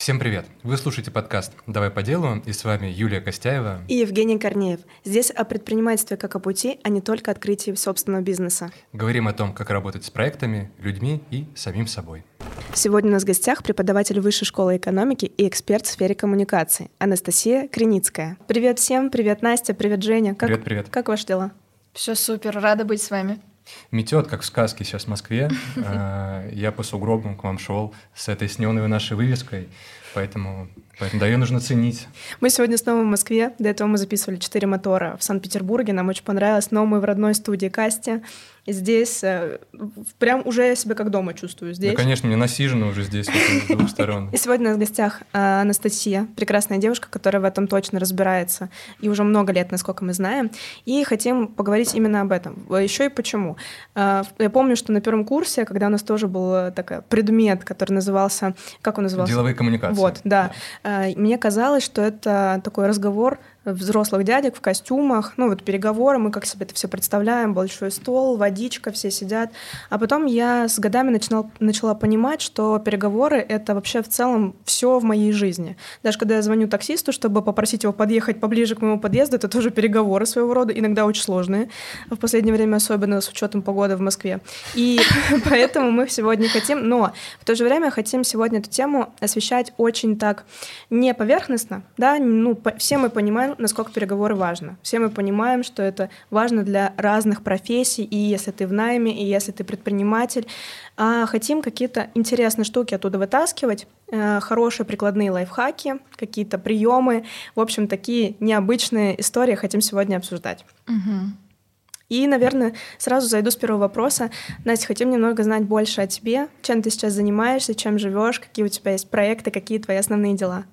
Всем привет! Вы слушаете подкаст «Давай по делу» и с вами Юлия Костяева и Евгений Корнеев. Здесь о предпринимательстве как о пути, а не только открытии собственного бизнеса. Говорим о том, как работать с проектами, людьми и самим собой. Сегодня у нас в гостях преподаватель Высшей школы экономики и эксперт в сфере коммуникации Анастасия Креницкая. Привет всем, привет Настя, привет Женя. Как, привет, привет. Как ваши дела? Все супер, рада быть с вами. Метет, как в сказке сейчас в Москве. А, я по сугробам к вам шел с этой сненовой нашей вывеской. Поэтому, поэтому да, ее нужно ценить. Мы сегодня снова в Москве. До этого мы записывали четыре мотора в Санкт-Петербурге. Нам очень понравилось. Но мы в родной студии Касти. Здесь э, прям уже я себя как дома чувствую здесь. Да, конечно, мне насижено уже здесь с двух сторон. И сегодня у нас в гостях э, Анастасия, прекрасная девушка, которая в этом точно разбирается. И уже много лет, насколько мы знаем. И хотим поговорить именно об этом. Еще и почему. Э, я помню, что на первом курсе, когда у нас тоже был такой предмет, который назывался... Как он назывался? Деловые коммуникации. Вот, да. Мне казалось, что это такой разговор взрослых дядек в костюмах, ну вот переговоры, мы как себе это все представляем, большой стол, водичка, все сидят. А потом я с годами начинал, начала понимать, что переговоры — это вообще в целом все в моей жизни. Даже когда я звоню таксисту, чтобы попросить его подъехать поближе к моему подъезду, это тоже переговоры своего рода, иногда очень сложные, в последнее время особенно с учетом погоды в Москве. И поэтому мы сегодня хотим, но в то же время хотим сегодня эту тему освещать очень так не поверхностно, да, ну, все мы понимаем, насколько переговоры важны. Все мы понимаем, что это важно для разных профессий, и если ты в найме, и если ты предприниматель. А хотим какие-то интересные штуки оттуда вытаскивать, э, хорошие прикладные лайфхаки, какие-то приемы. В общем, такие необычные истории хотим сегодня обсуждать. Угу. И, наверное, сразу зайду с первого вопроса. Настя, хотим немного знать больше о тебе, чем ты сейчас занимаешься, чем живешь, какие у тебя есть проекты, какие твои основные дела.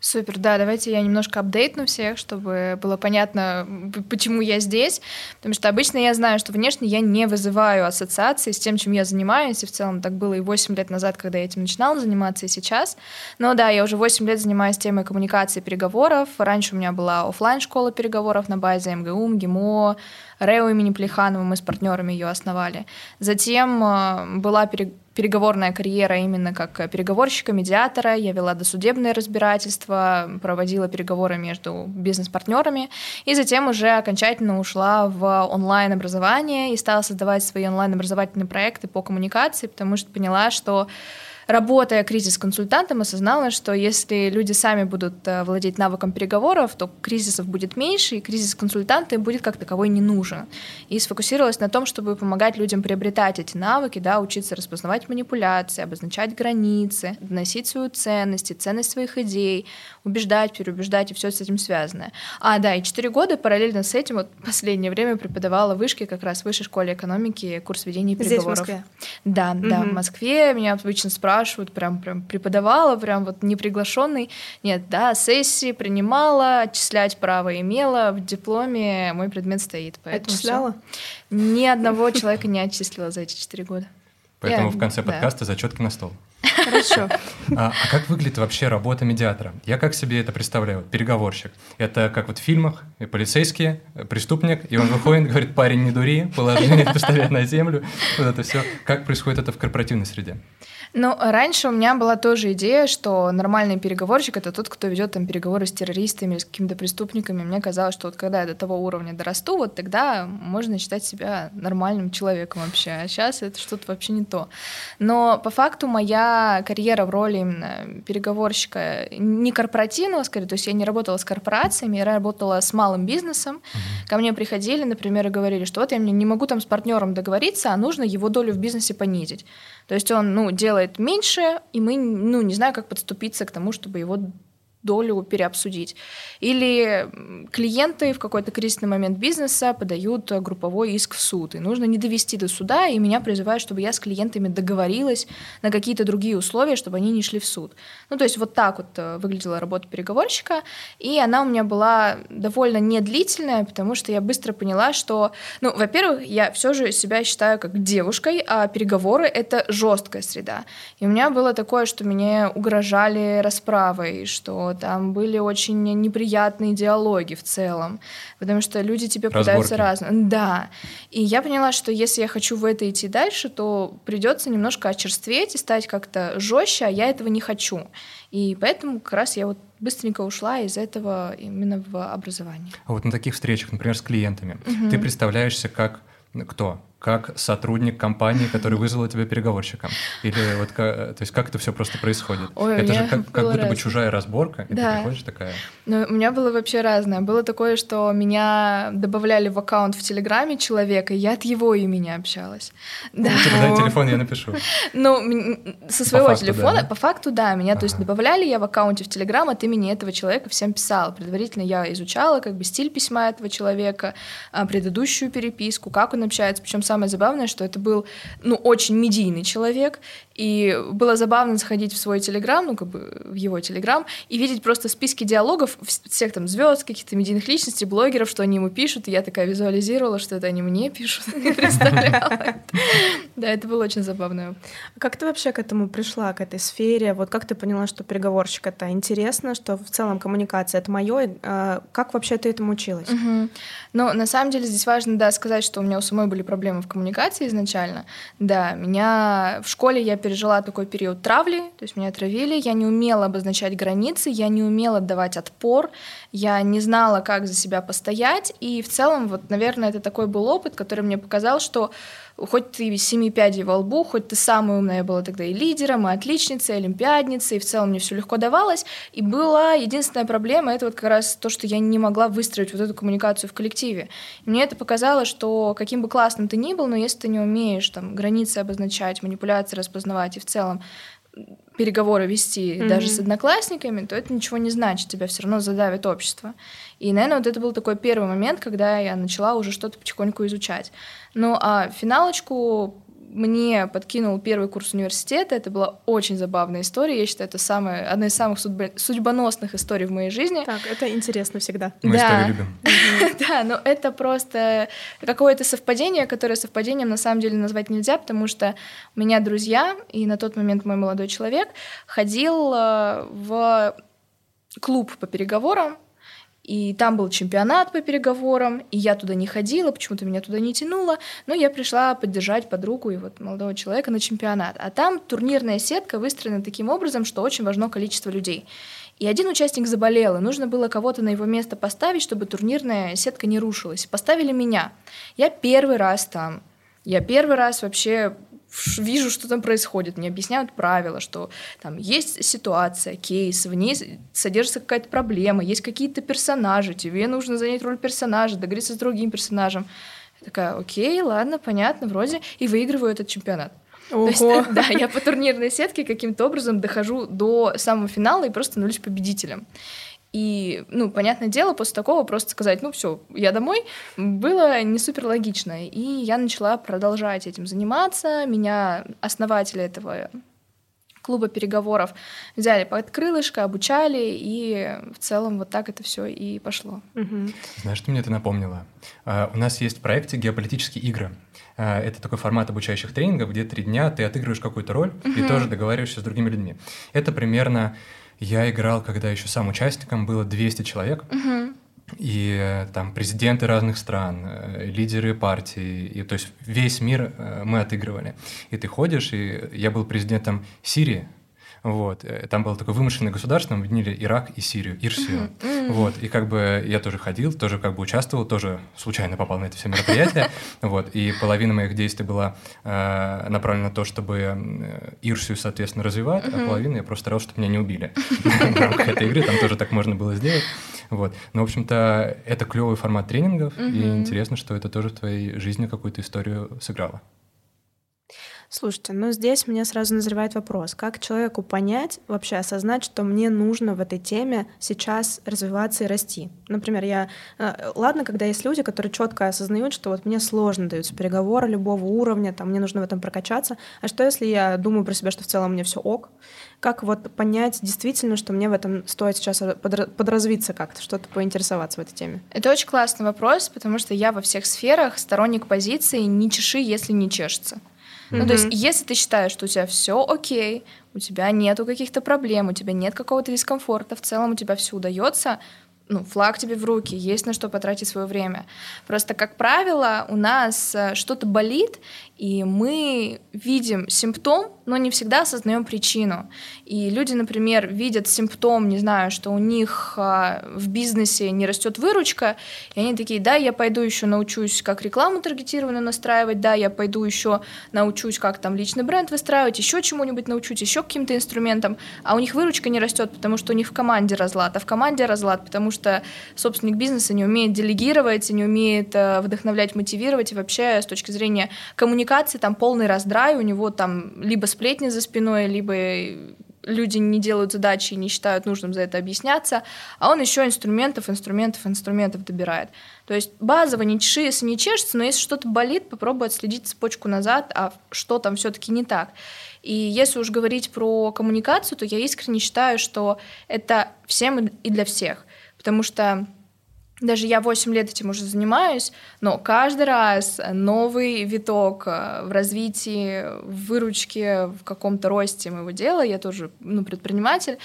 Супер, да, давайте я немножко апдейтну всех, чтобы было понятно, почему я здесь, потому что обычно я знаю, что внешне я не вызываю ассоциации с тем, чем я занимаюсь, и в целом так было и 8 лет назад, когда я этим начинала заниматься, и сейчас. Но да, я уже 8 лет занимаюсь темой коммуникации переговоров, раньше у меня была офлайн школа переговоров на базе МГУ, МГИМО, РЭО имени Плеханова, мы с партнерами ее основали. Затем э, была переговорная карьера именно как переговорщика, медиатора. Я вела досудебное разбирательство, проводила переговоры между бизнес-партнерами. И затем уже окончательно ушла в онлайн-образование и стала создавать свои онлайн-образовательные проекты по коммуникации, потому что поняла, что работая кризис-консультантом, осознала, что если люди сами будут э, владеть навыком переговоров, то кризисов будет меньше, и кризис-консультанты будет как таковой не нужен. И сфокусировалась на том, чтобы помогать людям приобретать эти навыки, да, учиться распознавать манипуляции, обозначать границы, доносить свою ценность, ценность своих идей, убеждать, переубеждать и все с этим связанное. А, да, и четыре года параллельно с этим, вот последнее время преподавала в вышке, как раз в высшей школе экономики, курс ведения переговоров. Здесь, в Москве? Да, угу. да, в Москве. Меня обычно спрашивают, спрашивают, прям, прям преподавала, прям вот неприглашенный. Нет, да, сессии принимала, отчислять право имела, в дипломе мой предмет стоит. Отчисляла? Все. Ни одного человека не отчислила за эти четыре года. Поэтому Я, в конце подкаста да. зачетки на стол. Хорошо. А, а как выглядит вообще работа медиатора? Я как себе это представляю? Переговорщик. Это как вот в фильмах, и полицейские, преступник, и он выходит, говорит, парень, не дури, положение поставить на землю. Вот это все. Как происходит это в корпоративной среде? Ну, раньше у меня была тоже идея, что нормальный переговорщик — это тот, кто ведет там переговоры с террористами или с какими-то преступниками. Мне казалось, что вот когда я до того уровня дорасту, вот тогда можно считать себя нормальным человеком вообще. А сейчас это что-то вообще не то. Но по факту моя карьера в роли именно переговорщика не корпоративного, скорее, то есть я не работала с корпорациями, я работала с малым бизнесом. Ко мне приходили, например, и говорили, что вот я не могу там с партнером договориться, а нужно его долю в бизнесе понизить. То есть он, ну, делает меньше, и мы, ну, не знаю, как подступиться к тому, чтобы его долю переобсудить. Или клиенты в какой-то кризисный момент бизнеса подают групповой иск в суд, и нужно не довести до суда, и меня призывают, чтобы я с клиентами договорилась на какие-то другие условия, чтобы они не шли в суд. Ну, то есть вот так вот э, выглядела работа переговорщика, и она у меня была довольно недлительная, потому что я быстро поняла, что, ну, во-первых, я все же себя считаю как девушкой, а переговоры — это жесткая среда. И у меня было такое, что мне угрожали расправой, что там были очень неприятные диалоги в целом, потому что люди тебе Разборки. пытаются разные. Да. И я поняла, что если я хочу в это идти дальше, то придется немножко очерстветь и стать как-то жестче, а я этого не хочу. И поэтому как раз я вот быстренько ушла из этого именно в образование. А вот на таких встречах, например, с клиентами, угу. ты представляешься как кто? Как сотрудник компании, который вызвал тебя переговорщиком? Или вот то есть как это все просто происходит? Ой, это же как, как будто разное. бы чужая разборка, и да. ты приходишь такая. Ну, у меня было вообще разное. Было такое, что меня добавляли в аккаунт в Телеграме человека, и я от его имени общалась. Да. Дай телефон, я напишу. Ну, со своего по телефона, да? по факту, да, меня, ага. то есть добавляли я в аккаунте в Телеграм от имени этого человека всем писала. Предварительно я изучала как бы стиль письма этого человека, а, предыдущую переписку, как он общается, причем самое забавное, что это был, ну, очень медийный человек, и было забавно заходить в свой телеграм, ну, как бы в его телеграм, и видеть просто списки диалогов всех там звезд, каких-то медийных личностей, блогеров, что они ему пишут, и я такая визуализировала, что это они мне пишут, не представляла. Да, это было очень забавно. А как ты вообще к этому пришла, к этой сфере? Вот как ты поняла, что переговорщик — это интересно, что в целом коммуникация — это мое? А как вообще ты этому училась? Ну, на самом деле здесь важно, да, сказать, что у меня у самой были проблемы в коммуникации изначально. Да, меня в школе я пережила такой период травли, то есть меня травили, я не умела обозначать границы, я не умела давать отпор, я не знала, как за себя постоять, и в целом, вот, наверное, это такой был опыт, который мне показал, что хоть ты семи пядей во лбу, хоть ты самая умная была тогда и лидером, и отличницей, и олимпиадницей, и в целом мне все легко давалось. И была единственная проблема, это вот как раз то, что я не могла выстроить вот эту коммуникацию в коллективе. И мне это показало, что каким бы классным ты ни был, но если ты не умеешь там границы обозначать, манипуляции распознавать и в целом переговоры вести mm-hmm. даже с одноклассниками, то это ничего не значит, тебя все равно задавит общество. И, наверное, вот это был такой первый момент, когда я начала уже что-то потихоньку изучать. Ну, а финалочку мне подкинул первый курс университета. Это была очень забавная история. Я считаю, это самая, одна из самых судьбо- судьбоносных историй в моей жизни. Так, это интересно всегда. Мы да. любим. Да, но это просто какое-то совпадение, которое совпадением на самом деле назвать нельзя, потому что у меня друзья, и на тот момент мой молодой человек, ходил э, в клуб по переговорам, и там был чемпионат по переговорам, и я туда не ходила, почему-то меня туда не тянуло, но я пришла поддержать подругу и вот молодого человека на чемпионат. А там турнирная сетка выстроена таким образом, что очень важно количество людей. И один участник заболел, и нужно было кого-то на его место поставить, чтобы турнирная сетка не рушилась. Поставили меня. Я первый раз там. Я первый раз вообще вижу, что там происходит, мне объясняют правила, что там есть ситуация, кейс, в ней содержится какая-то проблема, есть какие-то персонажи, тебе нужно занять роль персонажа, договориться с другим персонажем. Я такая, окей, ладно, понятно, вроде, и выигрываю этот чемпионат. Ого. То есть, да, я по турнирной сетке каким-то образом дохожу до самого финала и просто становлюсь победителем. И, ну, понятное дело, после такого просто сказать, ну, все, я домой, было не супер логично. И я начала продолжать этим заниматься. Меня основатели этого клуба переговоров взяли под крылышко, обучали, и в целом вот так это все и пошло. Угу. Знаешь, что мне это напомнило? Uh, у нас есть в проекте геополитические игры. Uh, это такой формат обучающих тренингов, где три дня ты отыгрываешь какую-то роль угу. и тоже договариваешься с другими людьми. Это примерно я играл, когда еще сам участником было 200 человек. Угу. И э, там президенты разных стран, э, лидеры партий, и то есть весь мир э, мы отыгрывали. И ты ходишь, и я был президентом Сирии, вот. Э, там было такое вымышленное государство, мы объединили Ирак и Сирию, Ирсию. Mm-hmm. Вот. И как бы я тоже ходил, тоже как бы участвовал, тоже случайно попал на это все мероприятие. Вот. И половина моих действий была э, направлена на то, чтобы э, Ирсию, соответственно, развивать, а половина я просто старался, чтобы меня не убили. В рамках этой игры там тоже так можно было сделать. Вот. Но, в общем-то, это клевый формат тренингов, и интересно, что это тоже в твоей жизни какую-то историю сыграло. Слушайте, ну здесь мне сразу назревает вопрос, как человеку понять, вообще осознать, что мне нужно в этой теме сейчас развиваться и расти. Например, я... Э, ладно, когда есть люди, которые четко осознают, что вот мне сложно даются переговоры любого уровня, там мне нужно в этом прокачаться, а что если я думаю про себя, что в целом мне все ок? Как вот понять действительно, что мне в этом стоит сейчас подразвиться как-то, что-то поинтересоваться в этой теме? Это очень классный вопрос, потому что я во всех сферах сторонник позиции «не чеши, если не чешется». Ну, то есть, если ты считаешь, что у тебя все окей, у тебя нету каких-то проблем, у тебя нет какого-то дискомфорта, в целом у тебя все удается, ну, флаг тебе в руки, есть на что потратить свое время. Просто, как правило, у нас э, что-то болит, и мы видим симптом, но не всегда осознаем причину. И люди, например, видят симптом, не знаю, что у них а, в бизнесе не растет выручка, и они такие, да, я пойду еще научусь, как рекламу таргетированную настраивать, да, я пойду еще научусь, как там личный бренд выстраивать, еще чему-нибудь научусь, еще каким-то инструментам, а у них выручка не растет, потому что у них в команде разлад, а в команде разлад, потому что собственник бизнеса не умеет делегировать, не умеет э, вдохновлять, мотивировать, и вообще с точки зрения коммуникации коммуникации там полный раздрай, у него там либо сплетни за спиной, либо люди не делают задачи и не считают нужным за это объясняться, а он еще инструментов, инструментов, инструментов добирает. То есть базово не чешется, не чешется, но если что-то болит, попробуй отследить цепочку назад, а что там все-таки не так. И если уж говорить про коммуникацию, то я искренне считаю, что это всем и для всех. Потому что даже я 8 лет этим уже занимаюсь, но каждый раз новый виток э, в развитии, в выручке, в каком-то росте моего дела, я тоже ну, предприниматель,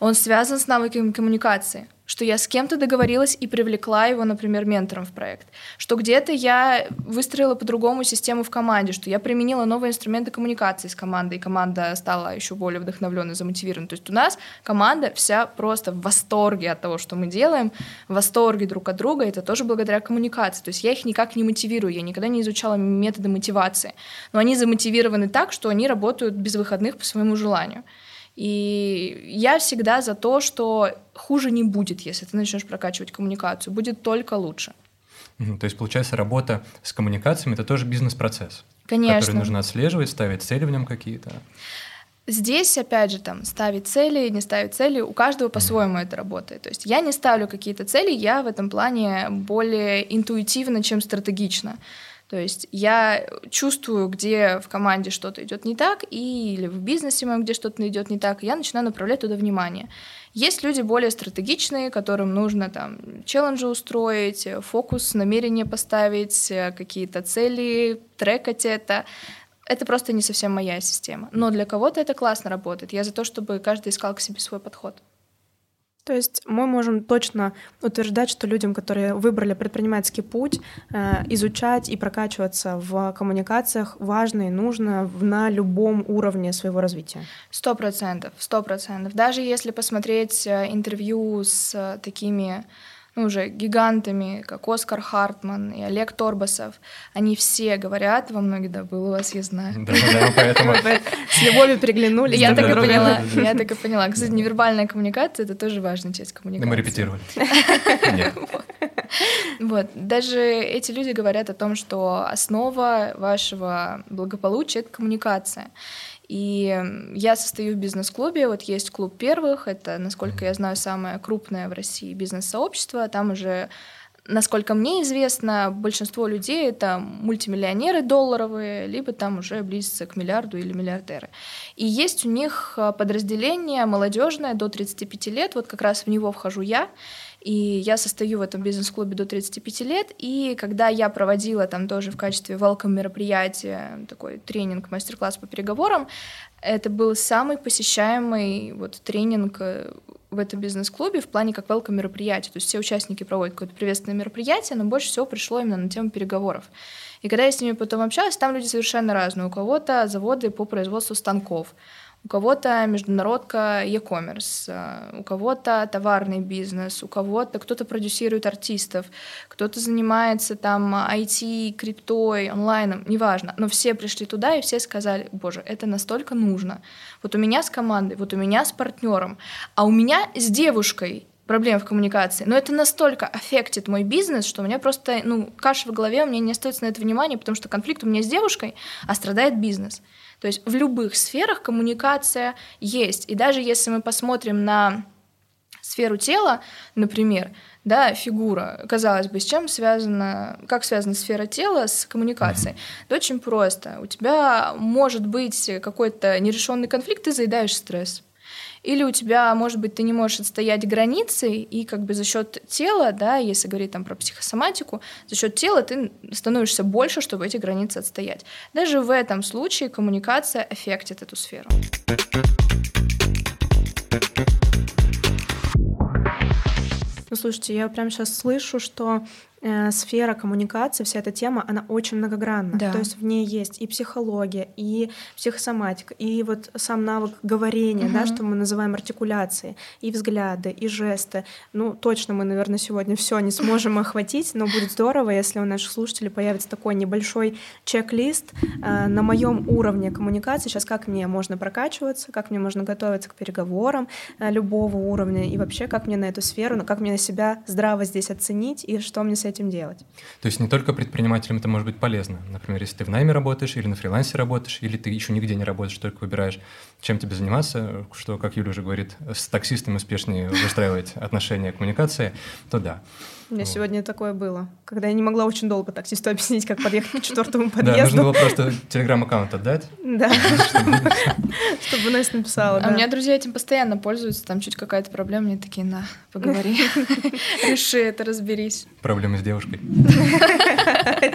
он связан с навыками коммуникации что я с кем-то договорилась и привлекла его, например, ментором в проект, что где-то я выстроила по-другому систему в команде, что я применила новые инструменты коммуникации с командой, и команда стала еще более вдохновленной, замотивирована. То есть у нас команда вся просто в восторге от того, что мы делаем, в восторге друг от друга, это тоже благодаря коммуникации. То есть я их никак не мотивирую, я никогда не изучала методы мотивации, но они замотивированы так, что они работают без выходных по своему желанию. И я всегда за то, что хуже не будет, если ты начнешь прокачивать коммуникацию, будет только лучше. То есть, получается, работа с коммуникациями это тоже бизнес-процесс. Конечно. Который нужно отслеживать, ставить цели в нем какие-то. Здесь, опять же, там, ставить цели, не ставить цели, у каждого по-своему это работает. То есть я не ставлю какие-то цели, я в этом плане более интуитивно, чем стратегично. То есть я чувствую, где в команде что-то идет не так, и, или в бизнесе моем, где что-то идет не так, и я начинаю направлять туда внимание. Есть люди более стратегичные, которым нужно там челленджи устроить, фокус, намерение поставить, какие-то цели, трекать это. Это просто не совсем моя система. Но для кого-то это классно работает. Я за то, чтобы каждый искал к себе свой подход. То есть мы можем точно утверждать, что людям, которые выбрали предпринимательский путь, э, изучать и прокачиваться в коммуникациях важно и нужно на любом уровне своего развития. Сто процентов, сто процентов. Даже если посмотреть э, интервью с э, такими ну, уже гигантами, как Оскар Хартман и Олег Торбасов, они все говорят, во многих, да, был у вас, я знаю. Да, да, поэтому... С любовью переглянулись. Я так и поняла, я так и поняла. Кстати, невербальная коммуникация — это тоже важная часть коммуникации. Мы репетировали. Вот. Даже эти люди говорят о том, что основа вашего благополучия — это коммуникация. И я состою в бизнес-клубе, вот есть клуб первых, это, насколько я знаю, самое крупное в России бизнес-сообщество, там уже Насколько мне известно, большинство людей это мультимиллионеры долларовые, либо там уже близится к миллиарду или миллиардеры. И есть у них а, подразделение молодежное до 35 лет, вот как раз в него вхожу я. И я состою в этом бизнес-клубе до 35 лет, и когда я проводила там тоже в качестве welcome мероприятия такой тренинг, мастер-класс по переговорам, это был самый посещаемый вот тренинг э, в этом бизнес-клубе в плане как welcome мероприятия. То есть все участники проводят какое-то приветственное мероприятие, но больше всего пришло именно на тему переговоров. И когда я с ними потом общалась, там люди совершенно разные. У кого-то заводы по производству станков, у кого-то международка e-commerce, э, у кого-то товарный бизнес, у кого-то кто-то продюсирует артистов, кто-то занимается там IT, криптой, онлайном, неважно. Но все пришли туда и все сказали, боже, это настолько нужно. Вот у меня с командой, вот у меня с партнером, а у меня с девушкой проблем в коммуникации. Но это настолько аффектит мой бизнес, что у меня просто, ну, каша в голове, у меня не остается на это внимания, потому что конфликт у меня с девушкой, а страдает бизнес. То есть в любых сферах коммуникация есть. И даже если мы посмотрим на сферу тела, например, да, фигура, казалось бы, с чем связана, как связана сфера тела с коммуникацией? Да очень просто. У тебя может быть какой-то нерешенный конфликт, ты заедаешь стресс. Или у тебя, может быть, ты не можешь отстоять границы, и как бы за счет тела, да, если говорить там про психосоматику, за счет тела ты становишься больше, чтобы эти границы отстоять. Даже в этом случае коммуникация эффектит эту сферу. Ну, слушайте, я прямо сейчас слышу, что э, сфера коммуникации, вся эта тема, она очень многогранна. Да. То есть в ней есть и психология, и психосоматика, и вот сам навык говорения, да, Мгм. что мы называем артикуляцией, и взгляды, и жесты. Ну, точно мы, наверное, сегодня все не сможем охватить, но будет здорово, если у наших слушателей появится такой небольшой чек-лист э, на моем уровне коммуникации. Сейчас как мне можно прокачиваться, как мне можно готовиться к переговорам э, любого уровня, и вообще как мне на эту сферу, как мне на себя здраво здесь оценить, и что мне с этим делать. То есть не только предпринимателям это может быть полезно. Например, если ты в найме работаешь, или на фрилансе работаешь, или ты еще нигде не работаешь, только выбираешь, чем тебе заниматься, что, как Юля уже говорит, с таксистом успешнее выстраивать отношения, коммуникации, то да. У меня Вот. сегодня такое было, когда я не могла очень долго таксисту объяснить, как подъехать к четвертому Да, нужно подъезду. было просто телеграм-аккаунт отдать. Да, чтобы Настя написала. А у меня друзья этим постоянно пользуются, там чуть какая-то проблема, мне такие, на, поговори, реши это, разберись. Проблемы с девушкой.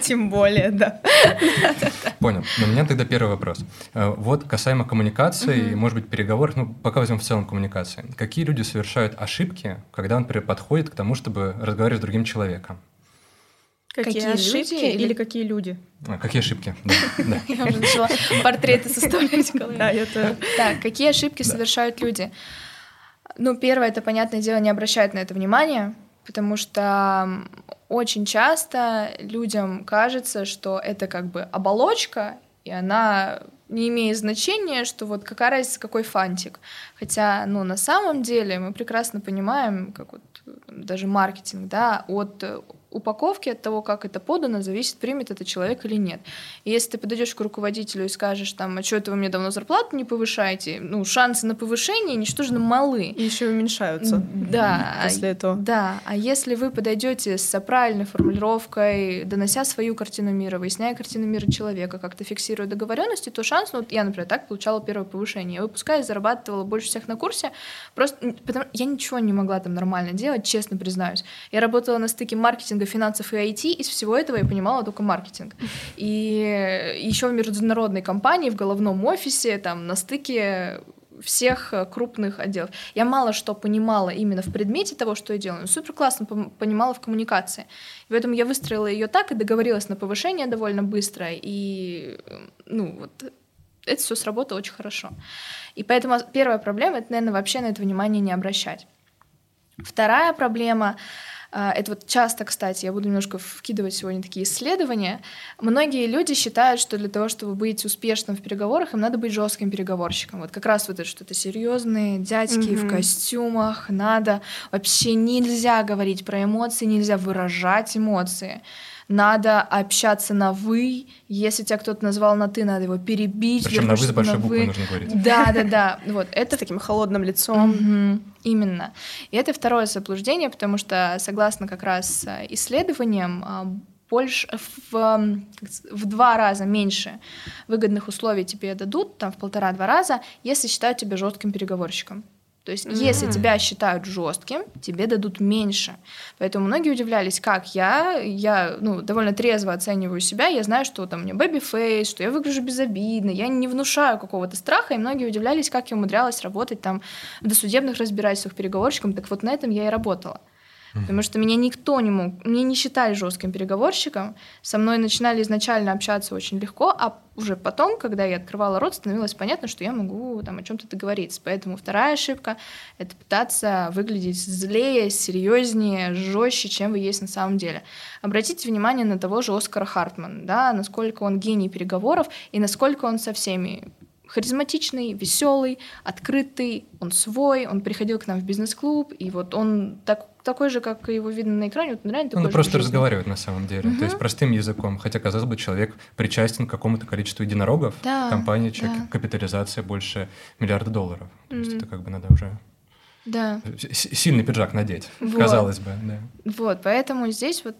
Тем более, да. Понял. Но у меня тогда первый вопрос. Э, Вот касаемо коммуникации, и, может быть, переговоров, ну, пока возьмем в целом коммуникации. Какие люди совершают ошибки, когда он например, подходит к тому, чтобы разговаривать с другим человеком? Какие, Какие ошибки люди или... или- какие люди? А, Какие ошибки? Я уже начала портреты составлять. Да, это... Так, какие ошибки совершают люди? Ну, первое, это, понятное дело, не обращать на это внимания, потому что очень часто людям кажется, что это как бы оболочка, и она не имеет значения, что вот какая разница, какой фантик. Хотя, ну, на самом деле мы прекрасно понимаем, как вот э, даже маркетинг, да, от э, упаковки, от того, как это подано, зависит, примет это человек или нет. И если ты подойдешь к руководителю и скажешь, там, а что это вы мне давно зарплату не повышаете, ну, шансы на повышение ничтожно малы. И еще уменьшаются. Да, а После этого. да, а если вы подойдете с правильной формулировкой, донося свою картину мира, выясняя картину мира человека, как-то фиксируя договоренности, то шанс, ну вот я, например, так получала первое повышение. Я выпускаясь, зарабатывала больше всех на курсе, просто потому я ничего не могла там нормально делать, честно признаюсь. Я работала на стыке маркетинга, финансов и IT, из всего этого я понимала только маркетинг. И еще в международной компании, в головном офисе, там на стыке всех э, крупных отделов. Я мало что понимала именно в предмете того, что я делаю, но супер классно понимала в коммуникации. И поэтому я выстроила ее так и договорилась на повышение довольно быстро. И э, ну вот это все сработало очень хорошо. И поэтому первая проблема это, наверное, вообще на это внимание не обращать. Вторая проблема это вот часто, кстати, я буду немножко вкидывать сегодня такие исследования. Многие люди считают, что для того, чтобы быть успешным в переговорах, им надо быть жестким переговорщиком. Вот как раз вот это что-то серьезные дядьки в Мгм. костюмах, надо вообще нельзя говорить про эмоции, нельзя выражать эмоции. Надо общаться на вы. Если тебя кто-то назвал на ты, надо его перебить. Причем на вы с большой на буквы «вы». нужно говорить. Да, да, да. Вот это С таким холодным лицом. Именно. И это второе заблуждение, потому что, согласно как раз э, исследованиям, а, больше в, как с- в два раза меньше выгодных условий тебе дадут, там в полтора-два раза, если считают тебя жестким переговорщиком. То есть, если Мгм. тебя считают жестким, тебе дадут меньше. Поэтому многие удивлялись, как я, я ну, довольно трезво оцениваю себя, я знаю, что там у меня baby face, что я выгляжу безобидно, я не внушаю какого-то страха, и многие удивлялись, как я умудрялась работать там в досудебных разбирательствах переговорщиком, так вот на этом я и работала. Потому что меня никто не мог, меня не считали жестким переговорщиком, со мной начинали изначально общаться очень легко, а уже потом, когда я открывала рот, становилось понятно, что я могу там о чем-то договориться. Поэтому вторая ошибка — это пытаться выглядеть злее, серьезнее, жестче, чем вы есть на самом деле. Обратите внимание на того же Оскара Хартмана, да, насколько он гений переговоров и насколько он со всеми харизматичный, веселый, открытый, он свой, он приходил к нам в бизнес-клуб, и вот он так, такой же, как его видно на экране, вот он реально такой Он просто жизни. разговаривает на самом деле, то есть простым языком. Хотя, казалось бы, человек причастен к какому-то количеству единорогов. Да, Компания, человек, да. капитализация больше миллиарда долларов. То есть Мгм. это как бы надо уже Да, сильный пиджак надеть, Вот. казалось бы. Да. вот, поэтому здесь вот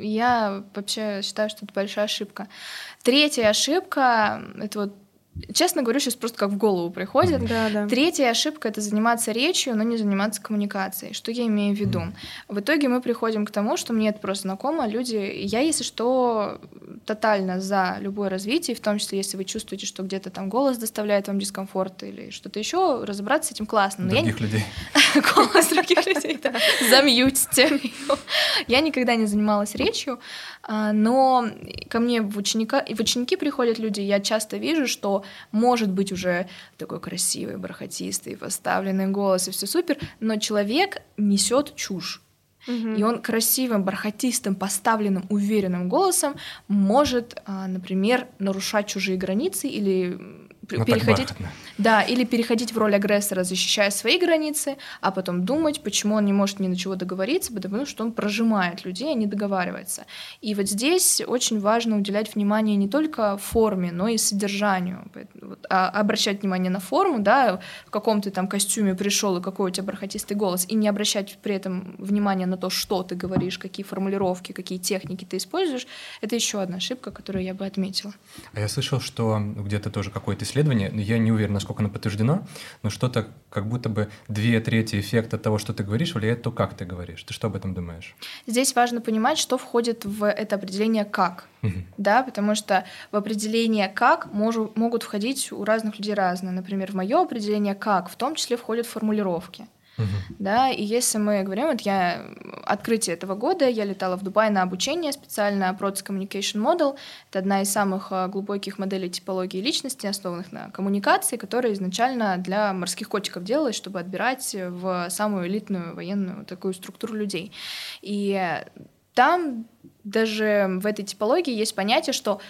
я вообще считаю, что это большая ошибка. Третья ошибка — это вот честно говорю, сейчас просто как в голову приходит. Да, да. Третья ошибка — это заниматься речью, но не заниматься коммуникацией. Что я имею в виду? В итоге мы приходим к тому, что мне это просто знакомо. Люди, я, если что, тотально за любое развитие, в том числе, если вы чувствуете, что где-то там голос доставляет вам дискомфорт или что-то еще, разобраться с этим классно. Но других я... людей. голос других людей, да. Замьютьте. Я никогда не занималась речью, но ко мне в, ученика, в ученики приходят люди, я часто вижу, что может быть уже такой красивый, бархатистый, поставленный голос, и все супер, но человек несет чушь. И он красивым, бархатистым, поставленным, уверенным голосом может, а, например, нарушать чужие границы или ну, переходить, да, или переходить в роль агрессора, защищая свои границы, а потом думать, почему он не может ни на чего договориться, потому что он прожимает людей, а не договаривается. И вот здесь очень важно уделять внимание не только форме, но и содержанию. Вот, а обращать внимание на форму, да, в каком ты там костюме пришел и какой у тебя бархатистый голос, и не обращать при этом внимания на то, что ты говоришь, какие формулировки, какие техники ты используешь, это еще одна ошибка, которую я бы отметила. А я слышал, что где-то тоже какое-то исследование исследование, я не уверен, насколько оно подтверждено, но что-то как будто бы две трети эффекта того, что ты говоришь, влияет то, как ты говоришь. Ты что об этом думаешь? Здесь важно понимать, что входит в это определение «как». Угу. Да, потому что в определение «как» мож, могут входить у разных людей разные. Например, в мое определение «как» в том числе входят формулировки. Да, и если мы говорим, вот я открытие этого года, я летала в Дубай на обучение специально Process Communication Model. Это одна из самых а, глубоких моделей типологии личности, основанных на коммуникации, которая изначально для морских котиков делалась, чтобы отбирать в самую элитную военную такую структуру людей. И там даже в этой типологии есть понятие, что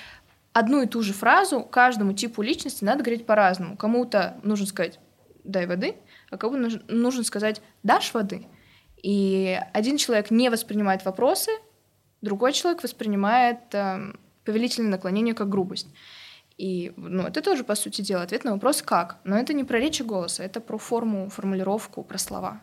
одну и ту же фразу каждому типу личности надо говорить по-разному. Кому-то нужно сказать «дай воды», а кому нужно сказать «дашь воды?». И один человек не воспринимает вопросы, другой человек воспринимает э, повелительное наклонение как грубость. И ну, это тоже, по сути дела, ответ на вопрос «как?». Но это не про речь голоса, это про форму, формулировку, про слова.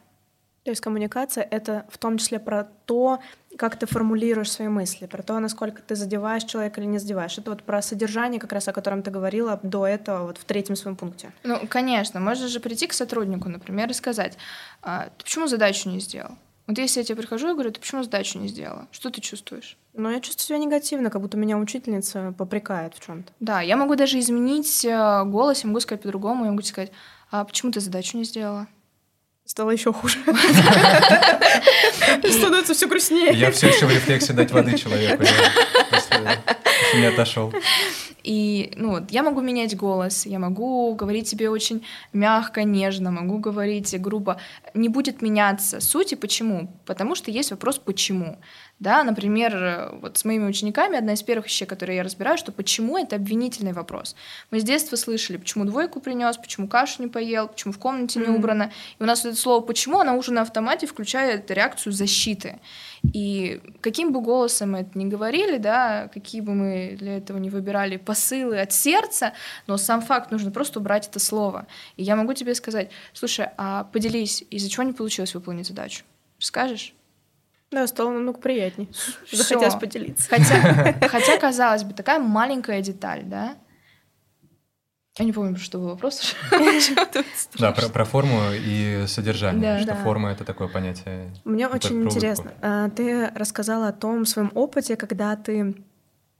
То есть коммуникация — это в том числе про то, как ты формулируешь свои мысли, про то, насколько ты задеваешь человека или не задеваешь. Это вот про содержание, как раз о котором ты говорила до этого, вот в третьем своем пункте. Ну, конечно. Можно же прийти к сотруднику, например, и сказать, а, ты почему задачу не сделал? Вот если я тебе прихожу и говорю, ты почему задачу не сделала? Что ты чувствуешь? Ну, я чувствую себя негативно, как будто меня учительница попрекает в чем то Да, я могу даже изменить э, голос, я могу сказать по-другому, я могу сказать, а почему ты задачу не сделала? Стало еще хуже. Становится все грустнее. Я все еще в рефлексе дать воды человеку. Я не отошел. И ну, вот, я могу менять голос, я могу говорить тебе очень мягко, нежно, могу говорить грубо. Не будет меняться суть и почему. Потому что есть вопрос «почему?». Да, например, вот с моими учениками одна из первых вещей, которые я разбираю, что почему это обвинительный вопрос. Мы с детства слышали, почему двойку принес, почему кашу не поел, почему в комнате не убрано. И у нас это слово «почему», оно уже на автомате включает реакцию защиты. И каким бы голосом мы это ни говорили, да, какие бы мы для этого не выбирали посылы от сердца, но сам факт нужно просто убрать это слово. И я могу тебе сказать, слушай, а поделись, из-за чего не получилось выполнить задачу? Скажешь? Да, стало намного приятнее. Захотелось поделиться. Хотя, хотя, казалось бы, такая маленькая деталь, да? Я не помню, что был вопрос. Да, про, про форму и содержание. Да, что да. форма — это такое понятие. Мне очень интересно. А, ты рассказала о том своем опыте, когда ты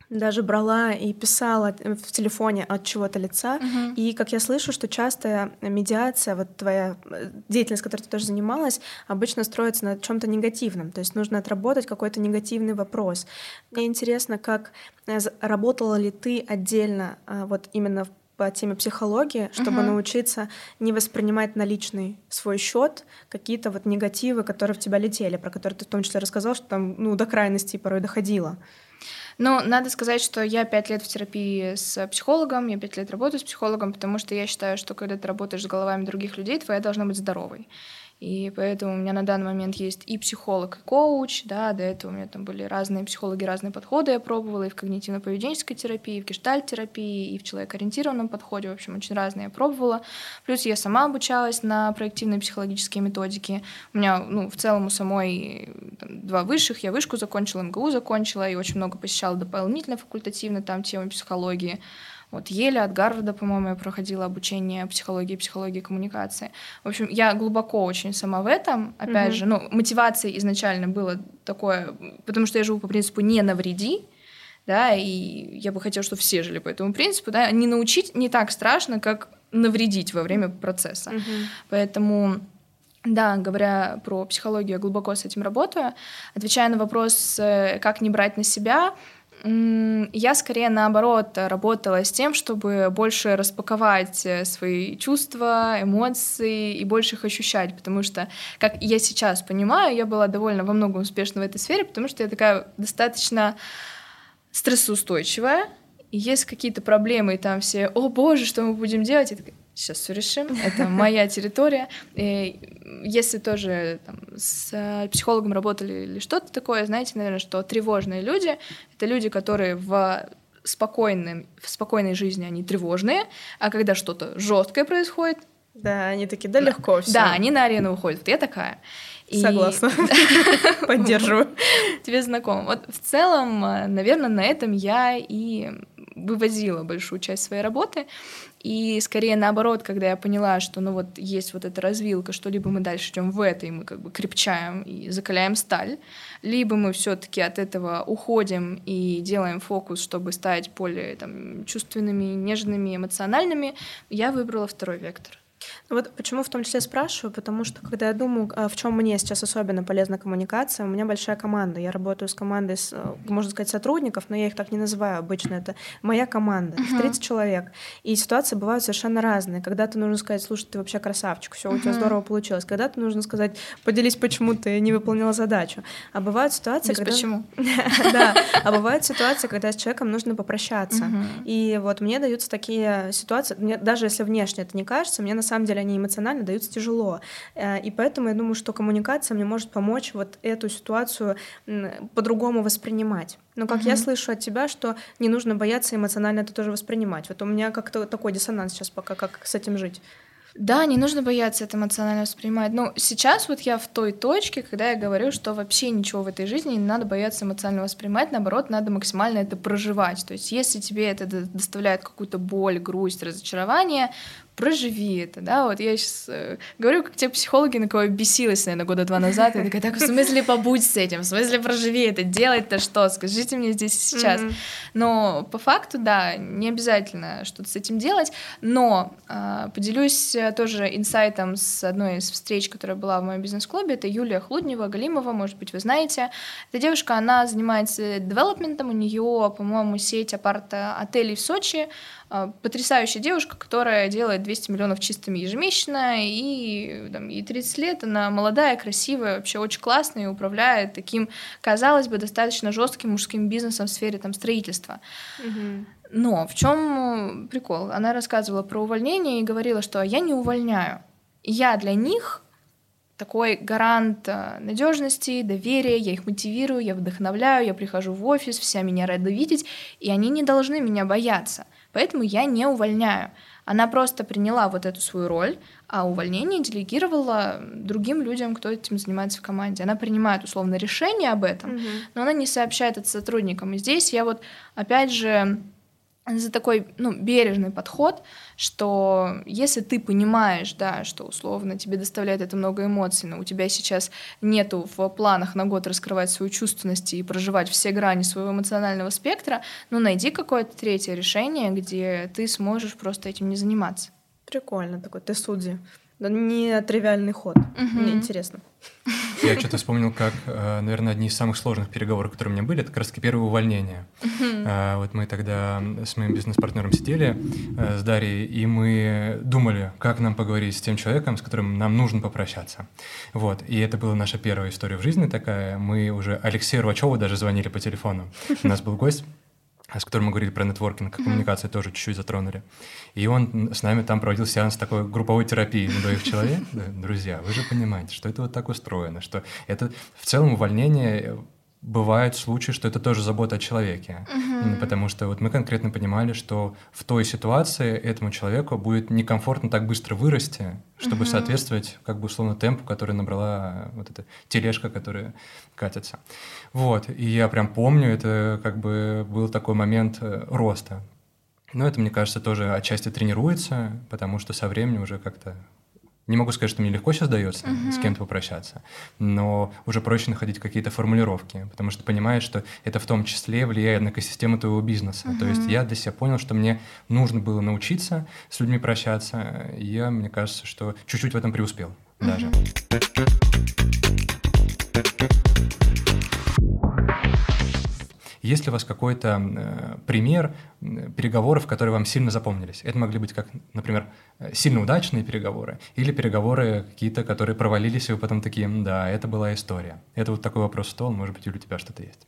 даже брала и писала в телефоне от чего-то лица. Uh-huh. И как я слышу, что часто медиация, вот твоя э, деятельность, которой ты тоже занималась, обычно строится на чем-то негативном. То есть нужно отработать какой-то негативный вопрос. Мне интересно, как э, работала ли ты отдельно а, вот именно по теме психологии, чтобы uh-huh. научиться не воспринимать на личный свой счет какие-то вот негативы, которые в тебя летели, про которые ты в том числе рассказал, что там ну до крайности порой доходило. Ну, надо сказать, что я пять лет в терапии с психологом, я пять лет работаю с психологом, потому что я считаю, что когда ты работаешь с головами других людей, твоя должна быть здоровой. И поэтому у меня на данный момент есть и психолог, и коуч, да, до этого у меня там были разные психологи, разные подходы я пробовала и в когнитивно-поведенческой терапии, и в гештальт-терапии, и в человекоориентированном подходе, в общем, очень разные я пробовала. Плюс я сама обучалась на проективные психологические методики. У меня, ну, в целом у самой там, два высших, я вышку закончила, МГУ закончила, и очень много посещала дополнительно факультативно там темы психологии. Вот Еле от Гарварда, по-моему, я проходила обучение психологии, психологии коммуникации. В общем, я глубоко очень сама в этом. Опять mm-hmm. же, ну, мотивацией изначально было такое, потому что я живу по принципу «не навреди», да, и я бы хотела, чтобы все жили по этому принципу, да, не научить не так страшно, как навредить во время процесса. Mm-hmm. Поэтому да, говоря про психологию, я глубоко с этим работаю. Отвечая на вопрос, э, как не брать на себя, я скорее наоборот работала с тем, чтобы больше распаковать э, свои чувства, эмоции и больше их ощущать, потому что, как я сейчас понимаю, я была довольно во многом успешна в этой сфере, потому что я такая достаточно стрессоустойчивая, и есть какие-то проблемы, и там все, о боже, что мы будем делать? Я такая, сейчас все решим, это моя территория. И если тоже там, с психологом работали или что-то такое, знаете, наверное, что тревожные люди — это люди, которые в спокойном, в спокойной жизни они тревожные, а когда что-то жесткое происходит, да, они такие, да, легко все. Да, они на арену выходят. Вот я такая. И... Согласна. Поддерживаю. Тебе знакомо. Вот в целом, наверное, на этом я и вывозила большую часть своей работы. И скорее наоборот, когда я поняла, что ну вот есть вот эта развилка, что либо мы дальше идем в это, и мы как бы крепчаем и закаляем сталь, либо мы все-таки от этого уходим и делаем фокус, чтобы стать более там, чувственными, нежными, эмоциональными, я выбрала второй вектор. Вот почему в том числе спрашиваю, потому что когда я думаю, а, в чем мне сейчас особенно полезна коммуникация, у меня большая команда. Я работаю с командой, с, э, можно сказать, сотрудников, но я их так не называю обычно. Это моя команда, их 30 человек. И ситуации бывают совершенно разные. Когда-то нужно сказать, слушай, ты вообще красавчик, все у тебя здорово получилось. Когда-то нужно сказать, поделись, почему ты не выполнила задачу. А бывают ситуации, когда... почему. Да, а бывают ситуации, когда с человеком нужно попрощаться. И вот мне даются такие ситуации, даже если внешне это не кажется, мне на самом самом деле они эмоционально даются тяжело. Э, и поэтому я думаю, что коммуникация мне может помочь вот эту ситуацию по-другому воспринимать. Но как uh-huh. я слышу от тебя, что не нужно бояться эмоционально это тоже воспринимать. Вот у меня как-то такой диссонанс сейчас пока, как с этим жить. Да, не нужно бояться это эмоционально воспринимать. Но сейчас вот я в той точке, когда я говорю, что вообще ничего в этой жизни не надо бояться эмоционально воспринимать, наоборот, надо максимально это проживать. То есть если тебе это доставляет какую-то боль, грусть, разочарование, проживи это, да, вот я сейчас э, говорю, как те психологи, на кого я бесилась, наверное, года два назад, я такая, так, в смысле побудь с этим, в смысле проживи это, делать-то что, скажите мне здесь и сейчас. Mm-hmm. Но по факту, да, не обязательно что-то с этим делать, но э, поделюсь тоже инсайтом с одной из встреч, которая была в моем бизнес-клубе, это Юлия Хлуднева, Галимова, может быть, вы знаете. Эта девушка, она занимается девелопментом, у нее, по-моему, сеть апарт-отелей в Сочи, а, потрясающая девушка, которая делает 200 миллионов чистыми ежемесячно, и там, ей 30 лет, она молодая, красивая, вообще очень классная, и управляет таким, казалось бы, достаточно жестким мужским бизнесом в сфере там, строительства. Но в чем прикол? Она рассказывала про увольнение и говорила, что я не увольняю. Я для них такой гарант а, надежности, доверия, я их мотивирую, я вдохновляю, я прихожу в офис, вся меня рада видеть, и они не должны меня бояться. Поэтому я не увольняю. Она просто приняла вот эту свою роль, а увольнение делегировала другим людям, кто этим занимается в команде. Она принимает условно решение об этом, mm-hmm. но она не сообщает это сотрудникам. И здесь я вот опять же за такой ну, бережный подход, что если ты понимаешь, да, что условно тебе доставляет это много эмоций, но у тебя сейчас нету в планах на год раскрывать свою чувственность и проживать все грани своего эмоционального спектра, ну найди какое-то третье решение, где ты сможешь просто этим не заниматься. Прикольно такой, ты судьи. Не тривиальный ход. Угу. Мне интересно. Я что-то вспомнил, как, э, наверное, одни из самых сложных переговоров, которые у меня были, это как раз первое увольнение. Угу. Вот мы тогда с моим бизнес-партнером сидели э, с Дарьей, и мы думали, как нам поговорить с тем человеком, с которым нам нужно попрощаться. Вот. И это была наша первая история в жизни такая. Мы уже Алексею Рвачеву даже звонили по телефону. У нас был гость с которым мы говорили про нетворкинг, mm-hmm. коммуникации тоже чуть-чуть затронули. И он с нами там проводил сеанс такой групповой терапии на двоих человек. Друзья, вы же понимаете, что это вот так устроено, что это в целом увольнение бывают случаи, что это тоже забота о человеке. Uh-huh. Потому что вот мы конкретно понимали, что в той ситуации этому человеку будет некомфортно так быстро вырасти, чтобы uh-huh. соответствовать, как бы условно, темпу, который набрала вот эта тележка, которая катится. Вот. И я прям помню, это как бы был такой момент э, роста. Но это, мне кажется, тоже отчасти тренируется, потому что со временем уже как-то не могу сказать, что мне легко сейчас дается uh-huh. с кем-то попрощаться, но уже проще находить какие-то формулировки, потому что понимаешь, что это в том числе влияет на экосистему твоего бизнеса. Uh-huh. То есть я для себя понял, что мне нужно было научиться с людьми прощаться, и я, мне кажется, что чуть-чуть в этом преуспел uh-huh. даже. Есть ли у вас какой-то э, пример э, переговоров, которые вам сильно запомнились? Это могли быть как, например, э, сильно удачные переговоры или переговоры какие-то, которые провалились, и вы потом такие, да, это была история. Это вот такой вопрос стол, может быть, или у тебя что-то есть?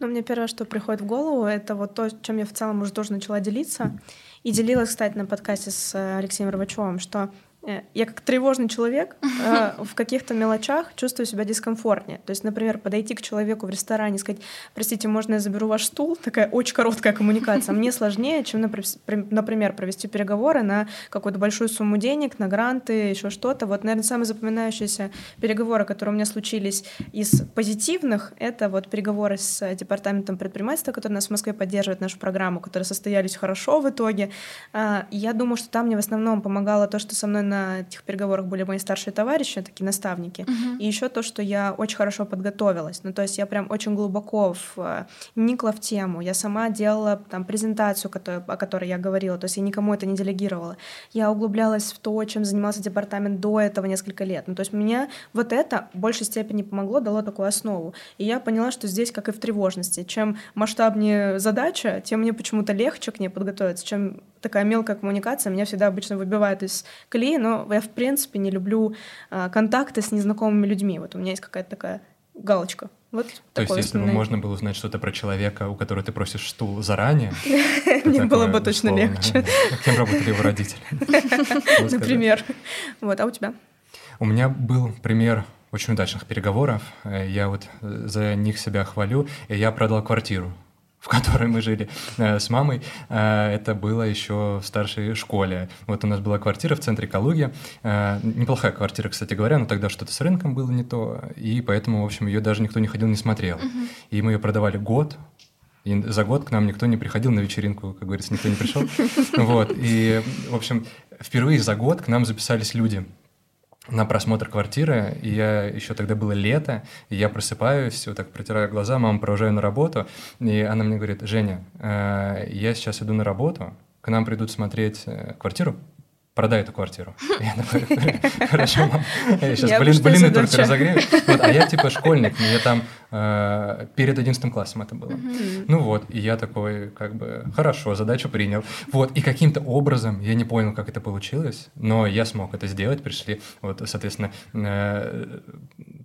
Ну, мне первое, что приходит в голову, это вот то, чем я в целом уже тоже начала делиться. И делилась, кстати, на подкасте с Алексеем Рыбачевым, что Э, я как тревожный человек э, в каких-то мелочах чувствую себя дискомфортнее. То есть, например, подойти к человеку в ресторане и сказать, простите, можно я заберу ваш стул? Такая очень короткая коммуникация. Мне сложнее, чем, например, провести переговоры на какую-то большую сумму денег, на гранты, еще что-то. Вот, наверное, самые запоминающиеся переговоры, которые у меня случились из позитивных, это вот переговоры с департаментом предпринимательства, который нас в Москве поддерживает, нашу программу, которые состоялись хорошо в итоге. А, я думаю, что там мне в основном помогало то, что со мной на этих переговорах были мои старшие товарищи, такие наставники, uh-huh. и еще то, что я очень хорошо подготовилась. Ну, то есть я прям очень глубоко в, э, никла в тему. Я сама делала там презентацию, о которой я говорила, то есть я никому это не делегировала. Я углублялась в то, чем занимался департамент до этого несколько лет. Ну, то есть меня вот это в большей степени помогло, дало такую основу. И я поняла, что здесь, как и в тревожности, чем масштабнее задача, тем мне почему-то легче к ней подготовиться. Чем такая мелкая коммуникация меня всегда обычно выбивает из колеи, но я, в принципе, не люблю а, контакты с незнакомыми людьми. Вот у меня есть какая-то такая галочка. Вот То есть, если бы можно было узнать что-то про человека, у которого ты просишь стул заранее, мне было бы точно легче. Кем работали его родители? Например. Вот, а у тебя? У меня был пример очень удачных переговоров. Я вот за них себя хвалю. И я продал квартиру в которой мы жили э, с мамой, э, это было еще в старшей школе. Вот у нас была квартира в центре Калуги, э, неплохая квартира, кстати говоря, но тогда что-то с рынком было не то, и поэтому, в общем, ее даже никто не ходил, не смотрел. И мы ее продавали год, и за год к нам никто не приходил на вечеринку, как говорится, никто не пришел. Вот. И, в общем, впервые за год к нам записались люди на просмотр квартиры, и я еще тогда было лето, и я просыпаюсь, вот так протираю глаза, мама провожаю на работу, и она мне говорит, Женя, э, я сейчас иду на работу, к нам придут смотреть э, квартиру, продай эту квартиру. Я такой, хорошо, мам, я сейчас блин, блины только разогрею. Вот, а я типа школьник, мне там э, перед 11 классом это было. Mm-hmm. Ну вот, и я такой, как бы, хорошо, задачу принял. Вот, и каким-то образом, я не понял, как это получилось, но я смог это сделать, пришли, вот, соответственно, э,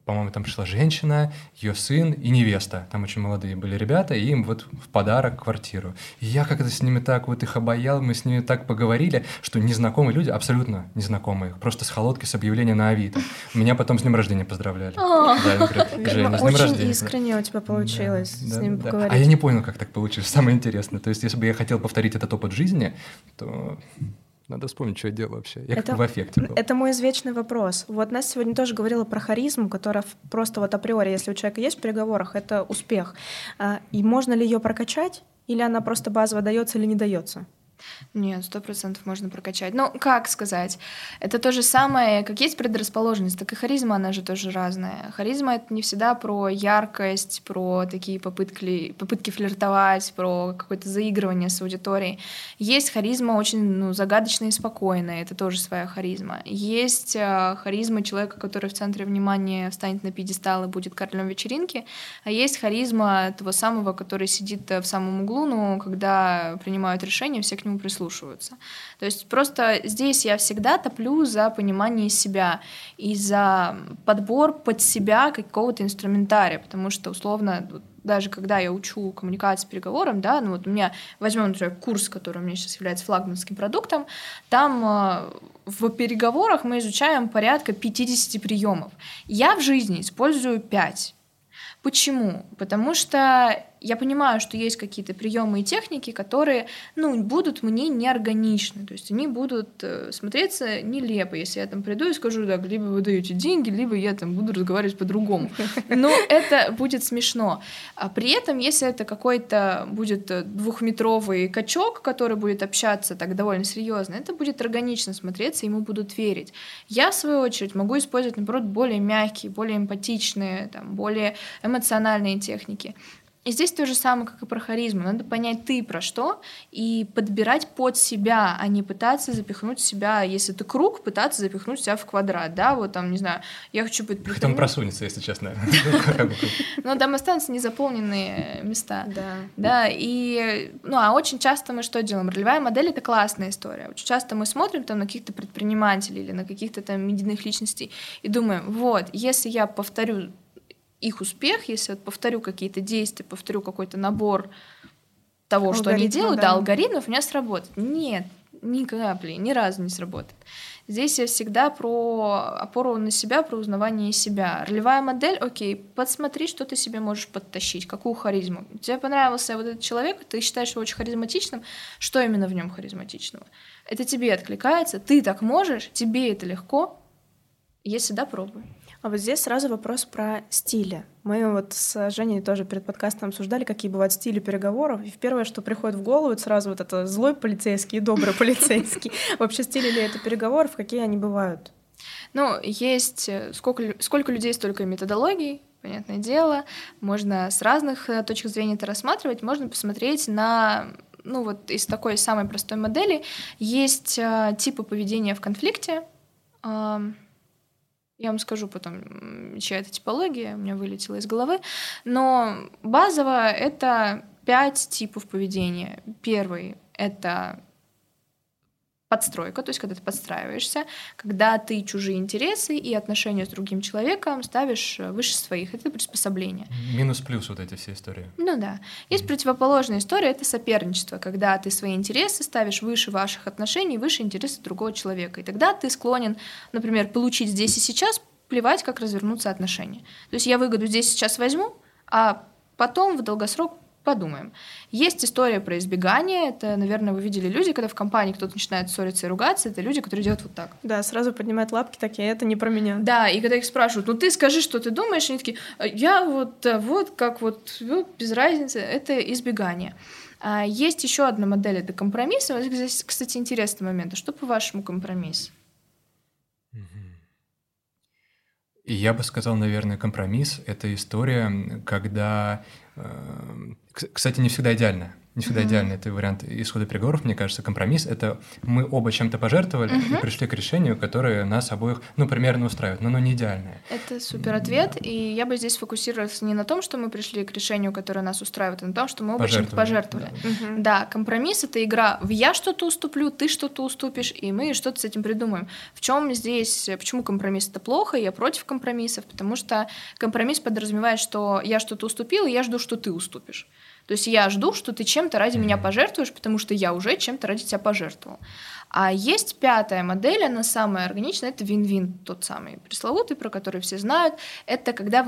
по-моему, там пришла женщина, ее сын и невеста. Там очень молодые были ребята, и им вот в подарок квартиру. И я как-то с ними так вот их обаял, мы с ними так поговорили, что незнакомые люди, абсолютно незнакомые, просто с холодки с объявления на Авито. Меня потом с днем рождения поздравляли. Да, Женя, с днем рождения. Искренне у тебя получилось с ними поговорить. А я не понял, как так получилось, самое интересное. То есть, если бы я хотел повторить этот опыт жизни, то надо вспомнить, что я делал вообще. Я это, как в эффекте был. Это мой извечный вопрос. Вот нас сегодня тоже говорила про харизму, которая просто вот априори, если у человека есть в переговорах, это успех. А, и можно ли ее прокачать, или она просто базово дается или не дается? Нет, сто процентов можно прокачать. Ну, как сказать? Это то же самое, как есть предрасположенность, так и харизма, она же тоже разная. Харизма — это не всегда про яркость, про такие попытки, попытки флиртовать, про какое-то заигрывание с аудиторией. Есть харизма очень ну, загадочная и спокойная, это тоже своя харизма. Есть э, харизма человека, который в центре внимания встанет на пьедестал и будет королем вечеринки, а есть харизма того самого, который сидит в самом углу, но когда принимают решения, все к нему прислушиваются. То есть просто здесь я всегда топлю за понимание себя и за подбор под себя какого-то инструментария, потому что условно даже когда я учу коммуникации переговорам, да, ну вот у меня, возьмем, например, курс, который у меня сейчас является флагманским продуктом, там э, в переговорах мы изучаем порядка 50 приемов. Я в жизни использую 5. Почему? Потому что я понимаю, что есть какие-то приемы и техники, которые, ну, будут мне неорганичны, то есть они будут э, смотреться нелепо, если я там приду и скажу, так, либо вы даете деньги, либо я там буду разговаривать по-другому. Но это будет смешно. А при этом, если это какой-то будет э, двухметровый качок, который будет общаться так довольно серьезно, это будет органично смотреться, ему будут верить. Я, в свою очередь, могу использовать, наоборот, более мягкие, более эмпатичные, там, более эмоциональные техники. И здесь то же самое, как и про харизму. Надо понять ты про что и подбирать под себя, а не пытаться запихнуть себя, если ты круг, пытаться запихнуть себя в квадрат, да, вот там, не знаю, я хочу быть... Как там просунется, если честно. Ну, там останутся незаполненные места. Да. Да, и, ну, а очень часто мы что делаем? Ролевая модель — это классная история. Очень часто мы смотрим там на каких-то предпринимателей или на каких-то там медийных личностей и думаем, вот, если я повторю их успех, если вот повторю какие-то действия, повторю какой-то набор того, что они делают, да. да, алгоритмов, у меня сработает. Нет, ни капли, ни разу не сработает. Здесь я всегда про опору на себя, про узнавание себя. Ролевая модель, окей, подсмотри, что ты себе можешь подтащить, какую харизму. Тебе понравился вот этот человек, ты считаешь его очень харизматичным, что именно в нем харизматичного? Это тебе откликается, ты так можешь, тебе это легко, если да, пробуй. А вот здесь сразу вопрос про стили. Мы вот с Женей тоже перед подкастом обсуждали, какие бывают стили переговоров. И первое, что приходит в голову, это сразу вот это злой полицейский и добрый полицейский. Вообще стили ли это переговоров, какие они бывают? Ну, есть э, сколько, сколько людей, столько методологий, понятное дело. Можно с разных э, точек зрения это рассматривать. Можно посмотреть на ну вот из такой самой простой модели есть э, типы поведения в конфликте. Я вам скажу потом, чья это типология, у меня вылетела из головы. Но базово это пять типов поведения. Первый — это подстройка, то есть когда ты подстраиваешься, когда ты чужие интересы и отношения с другим человеком ставишь выше своих. Это приспособление. Минус-плюс вот эти все истории. Ну да. Есть mm противоположная история, это соперничество, когда ты свои интересы ставишь выше ваших отношений, выше интересы другого человека. И тогда ты склонен, например, получить здесь и сейчас, плевать, как развернутся отношения. То есть я выгоду здесь сейчас возьму, а потом в долгосрок подумаем. Есть история про избегание. Это, наверное, вы видели люди, когда в компании кто-то начинает ссориться и ругаться, это люди, которые делают вот так. Да, сразу поднимают лапки такие, это не про меня. Да, и когда их спрашивают, ну ты скажи, что ты думаешь, они такие, «А я вот, вот как вот, без разницы, это избегание. А есть еще одна модель, это компромисс. Здесь, кстати, интересный момент. А что по-вашему компромисс? Я бы сказал, наверное, компромисс — это история, когда Э, кстати, не всегда идеально. Не всегда mm-hmm. идеально это вариант исхода переговоров, мне кажется, компромисс. Это мы оба чем-то пожертвовали mm-hmm. и пришли к решению, которое нас обоих, ну, примерно устраивает, но оно не идеальное. Это супер ответ, да. и я бы здесь фокусировалась не на том, что мы пришли к решению, которое нас устраивает, а на том, что мы оба чем-то пожертвовали. Да. Mm-hmm. да, компромисс — это игра в «я что-то уступлю, ты что-то уступишь, и мы что-то с этим придумаем». В чем здесь, почему компромисс — это плохо, я против компромиссов, потому что компромисс подразумевает, что я что-то уступил, и я жду, что ты уступишь. То есть я жду, что ты чем-то ради меня пожертвуешь, потому что я уже чем-то ради тебя пожертвовал. А есть пятая модель, она самая органичная, это вин-вин, тот самый пресловутый, про который все знают. Это когда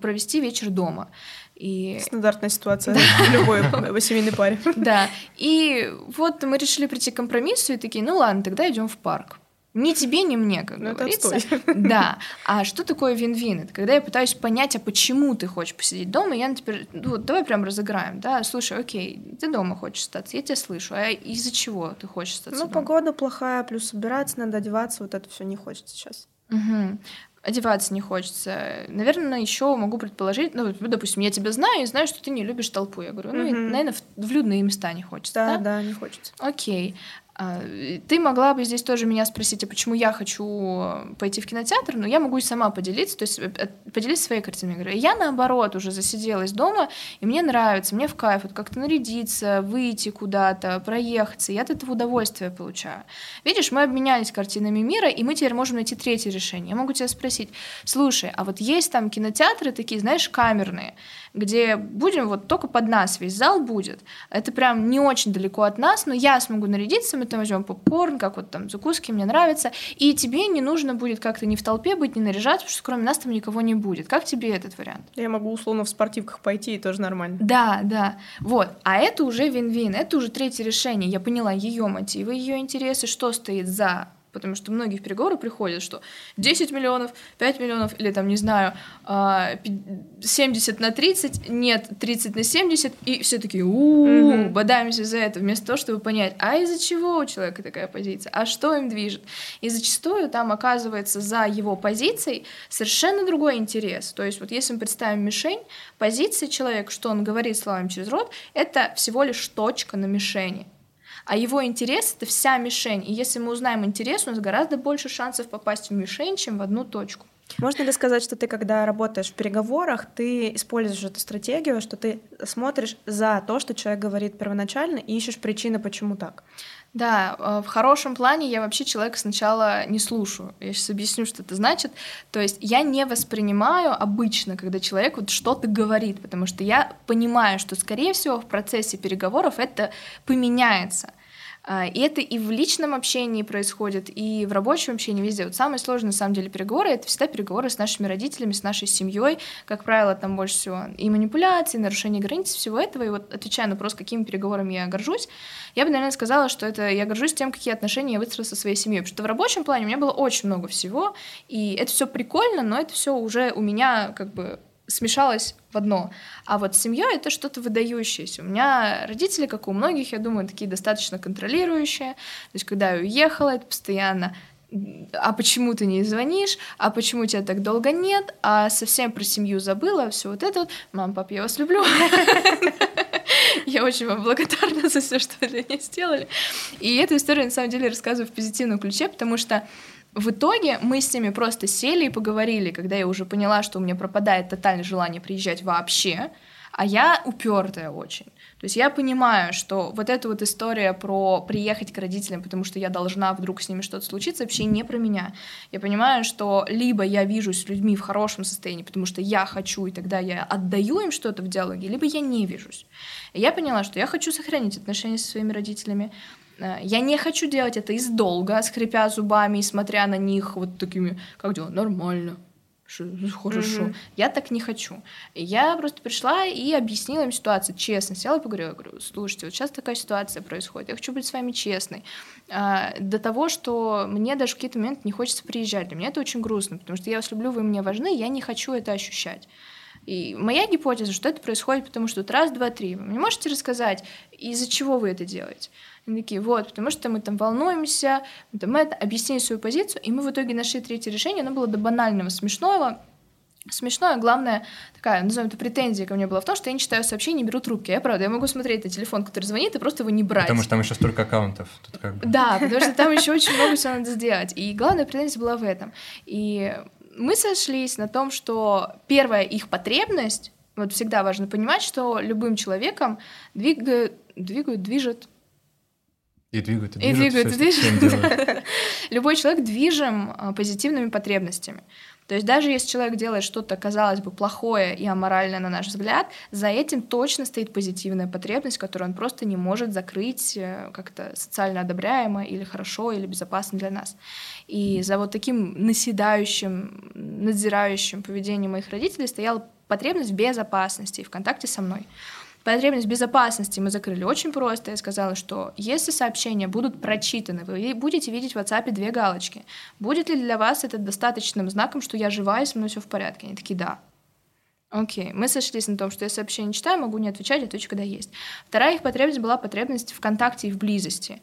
провести вечер дома. И... Стандартная ситуация в любой семейной паре. Да. И вот мы решили прийти к компромиссу и такие, ну ладно, тогда идем в парк. Ни тебе, ни мне, как ну, говорится. Да. А что такое вин-вин? Это когда я пытаюсь понять, а почему ты хочешь посидеть дома, я теперь, ну, давай прям разыграем, да, слушай, окей, ты дома хочешь остаться, я тебя слышу, а из-за чего ты хочешь остаться Ну, дома? погода плохая, плюс собираться надо, одеваться, вот это все не хочется сейчас. Угу одеваться не хочется. Наверное, еще могу предположить, ну, допустим, я тебя знаю и знаю, что ты не любишь толпу. Я говорю, ну, mm-hmm. наверное, в, в людные места не хочется. Да, да, да, не хочется. Окей. А, ты могла бы здесь тоже меня спросить, а почему я хочу пойти в кинотеатр, но я могу и сама поделиться, то есть э, э, поделиться своей картиной игры. Я, наоборот, уже засиделась дома, и мне нравится, мне в кайф вот как-то нарядиться, выйти куда-то, проехаться, я от этого удовольствие получаю. Видишь, мы обменялись картинами мира, и мы теперь можем найти третье решение. Я могу тебя спросить, слушай, а вот есть там кинотеатры такие, знаешь, камерные, где будем вот только под нас, весь зал будет. Это прям не очень далеко от нас, но я смогу нарядиться, мы там возьмем попкорн, как вот там закуски, мне нравится, и тебе не нужно будет как-то не в толпе быть, не наряжаться, потому что кроме нас там никого не будет. Как тебе этот вариант? Я могу условно в спортивках пойти, и тоже нормально. Да, да. Вот. А это уже вин-вин, это уже третье решение. Я поняла ее мотивы, ее интересы, что стоит за потому что многие в переговоры приходят, что 10 миллионов, 5 миллионов, или там, не знаю, 70 а, на 30, нет, 30 на 70, и все таки у бодаемся за это, вместо того, чтобы понять, а из-за чего у человека такая позиция, а что им движет. И зачастую там оказывается за его позицией совершенно другой интерес. То есть вот если мы представим мишень, позиция человека, что он говорит словами через рот, это всего лишь точка на мишени. А его интерес — это вся мишень. И если мы узнаем интерес, у нас гораздо больше шансов попасть в мишень, чем в одну точку. Можно ли сказать, что ты, когда работаешь в переговорах, ты используешь эту стратегию, что ты смотришь за то, что человек говорит первоначально, и ищешь причины, почему так? Да, э, в хорошем плане я вообще человека сначала не слушаю. Я сейчас объясню, что это значит. То есть я не воспринимаю обычно, когда человек вот что-то говорит, потому что я понимаю, что, скорее всего, в процессе переговоров это поменяется. А, и это и в личном общении происходит, и в рабочем общении везде. Вот самое сложное, на самом деле, переговоры — это всегда переговоры с нашими родителями, с нашей семьей. Как правило, там больше всего и манипуляции, и нарушение границ, всего этого. И вот отвечая на вопрос, какими переговорами я горжусь, я бы, наверное, сказала, что это я горжусь тем, какие отношения я выстроила со своей семьей. Потому что в рабочем плане у меня было очень много всего, и это все прикольно, но это все уже у меня как бы смешалось в одно. А вот семья это что-то выдающееся. У меня родители, как у многих, я думаю, такие достаточно контролирующие. То есть, когда я уехала, это постоянно а почему ты не звонишь, а почему тебя так долго нет, а совсем про семью забыла, все вот это вот. Мам, пап, я вас люблю. Я очень вам благодарна за все, что вы для меня сделали. И эту историю, на самом деле, рассказываю в позитивном ключе, потому что в итоге мы с ними просто сели и поговорили, когда я уже поняла, что у меня пропадает тотальное желание приезжать вообще, а я упертая очень. То есть я понимаю, что вот эта вот история про приехать к родителям, потому что я должна вдруг с ними что-то случиться, вообще не про меня. Я понимаю, что либо я вижусь с людьми в хорошем состоянии, потому что я хочу, и тогда я отдаю им что-то в диалоге, либо я не вижусь. И я поняла, что я хочу сохранить отношения со своими родителями, я не хочу делать это из долга, скрипя зубами и смотря на них вот такими, как дела, нормально, хорошо. Mm-hmm. Я так не хочу. Я просто пришла и объяснила им ситуацию честно. Села и поговорила, говорю, слушайте, вот сейчас такая ситуация происходит, я хочу быть с вами честной. А, до того, что мне даже в какие-то моменты не хочется приезжать. Для меня это очень грустно, потому что я вас люблю, вы мне важны, я не хочу это ощущать. И моя гипотеза, что это происходит, потому что вот раз, два, три. Вы мне можете рассказать, из-за чего вы это делаете? Они такие, вот, потому что мы там волнуемся, мы там это, объяснили свою позицию, и мы в итоге нашли третье решение, оно было до банального смешного, Смешное, главное, такая, назовем это претензия ко мне была в том, что я не читаю сообщения, не беру трубки. Я правда, я могу смотреть на телефон, который звонит, и просто его не брать. Потому что там еще столько аккаунтов. Тут как бы... Да, потому что там еще очень много всего надо сделать. И главная претензия была в этом. И мы сошлись на том, что первая их потребность, вот всегда важно понимать, что любым человеком двигают, двигают, движет, и двигают, и двигают. И двигают, и. Любой человек движим а, позитивными потребностями. То есть даже если человек делает что-то, казалось бы, плохое и аморальное на наш взгляд, за этим точно стоит позитивная потребность, которую он просто не может закрыть э, как-то социально одобряемо или хорошо, или безопасно для нас. И за вот таким наседающим, надзирающим поведением моих родителей стояла потребность в безопасности и в контакте со мной. Потребность безопасности мы закрыли очень просто. Я сказала, что если сообщения будут прочитаны, вы будете видеть в WhatsApp две галочки. Будет ли для вас это достаточным знаком, что я жива и со мной все в порядке? Они такие, да. Окей, мы сошлись на том, что я сообщение читаю, могу не отвечать, отвечу, когда есть. Вторая их потребность была потребность в контакте и в близости.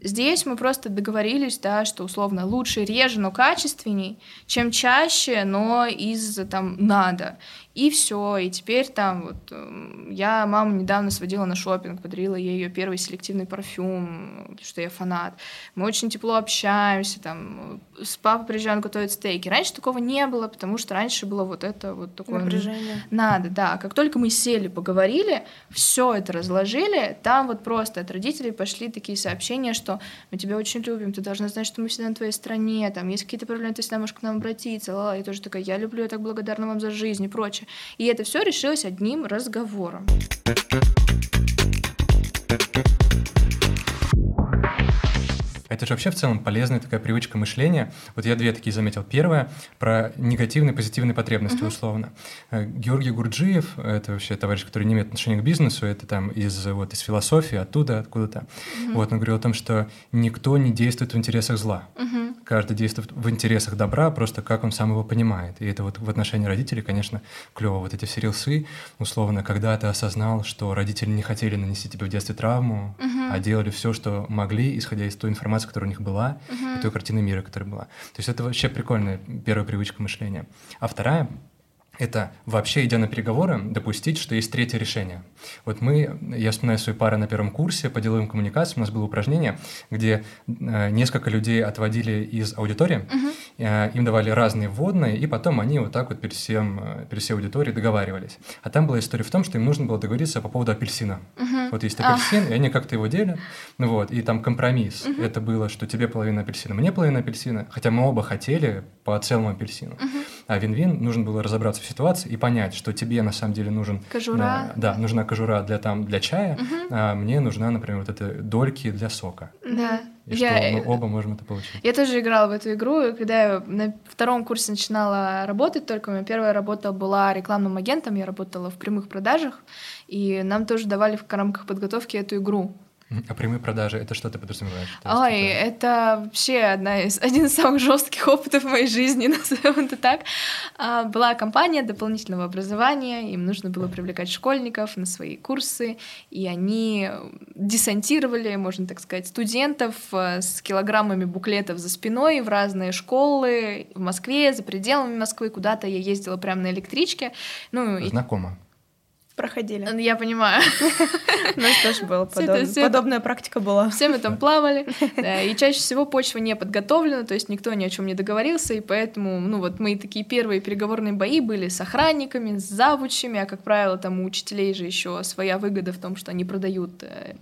Здесь мы просто договорились, да, что условно лучше реже, но качественней, чем чаще, но из там надо. И все, и теперь там вот эм, я маму недавно сводила на шопинг, подарила ей ее первый селективный парфюм, потому что я фанат. Мы очень тепло общаемся, там с папой приезжаем готовить стейки. Раньше такого не было, потому что раньше было вот это вот такое напряжение. Надо, да. Как только мы сели, поговорили, все это разложили, там вот просто от родителей пошли такие сообщения, что мы тебя очень любим, ты должна знать, что мы всегда на твоей стороне, там есть какие-то проблемы, ты всегда можешь к нам обратиться. Ла-ла. Я тоже такая, я люблю, я так благодарна вам за жизнь и прочее прочее. И это все решилось одним разговором. Это же вообще в целом полезная такая привычка мышления. Вот я две такие заметил. Первое про негативные, позитивные потребности, uh-huh. условно. Э, Георгий Гурджиев, это вообще товарищ, который не имеет отношения к бизнесу, это там из, вот, из философии, оттуда, откуда-то. Uh-huh. Вот он говорил о том, что никто не действует в интересах зла. Uh-huh. Каждый действует в интересах добра, просто как он сам его понимает. И это вот в отношении родителей, конечно, клево. Вот эти все рилсы, условно, когда ты осознал, что родители не хотели нанести тебе в детстве травму, uh-huh. а делали все, что могли, исходя из той информации, информацию, которая у них была, uh-huh. и той картины мира, которая была. То есть это вообще прикольная первая привычка мышления. А вторая это вообще, идя на переговоры, допустить, что есть третье решение. Вот мы, я вспоминаю свои пары на первом курсе по деловым коммуникациям, у нас было упражнение, где э, несколько людей отводили из аудитории, uh-huh. э, им давали разные вводные, и потом они вот так вот перед, всем, э, перед всей аудиторией договаривались. А там была история в том, что им нужно было договориться по поводу апельсина. Uh-huh. Вот есть апельсин, uh-huh. и они как-то его делят, ну вот, и там компромисс. Uh-huh. Это было, что тебе половина апельсина, мне половина апельсина, хотя мы оба хотели по целому апельсину. Uh-huh. А вин-вин, нужно было разобраться в ситуации и понять, что тебе на самом деле нужен... Кожура. Э, да, нужна кожура для, там, для чая, угу. а мне нужна, например, вот эта дольки для сока. Да. И я... что мы оба можем это получить. Я тоже играла в эту игру, и когда я на втором курсе начинала работать только, моя первая работа была рекламным агентом, я работала в прямых продажах, и нам тоже давали в рамках подготовки эту игру. А прямые продажи это что ты подразумеваешь? Ой, это... это вообще одна из, один из самых жестких опытов в моей жизни, назовем это так. А, была компания дополнительного образования, им нужно было привлекать школьников на свои курсы, и они десантировали, можно так сказать, студентов э, с килограммами буклетов за спиной в разные школы в Москве, за пределами Москвы, куда-то я ездила прямо на электричке. Ну, Знакомо. И проходили. Я понимаю. У нас тоже была подобная практика была. Все мы там плавали, и чаще всего почва не подготовлена, то есть никто ни о чем не договорился, и поэтому, ну вот мы такие первые переговорные бои были с охранниками, с завучами, а как правило там у учителей же еще своя выгода в том, что они продают э,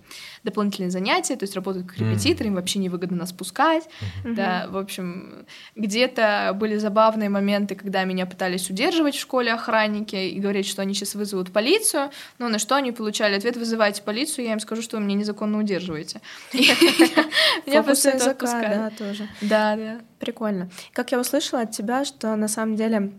дополнительные занятия, то есть работают как репетиторы, им вообще невыгодно нас пускать, да, в общем, где-то были забавные моменты, когда меня пытались удерживать в школе охранники и говорить, что они сейчас вызовут полицию, ну, на что они получали ответ, вызывайте полицию, я им скажу, что вы меня незаконно удерживаете. Меня после этого Да, тоже. Да, да. Прикольно. Как я услышала от тебя, что на самом деле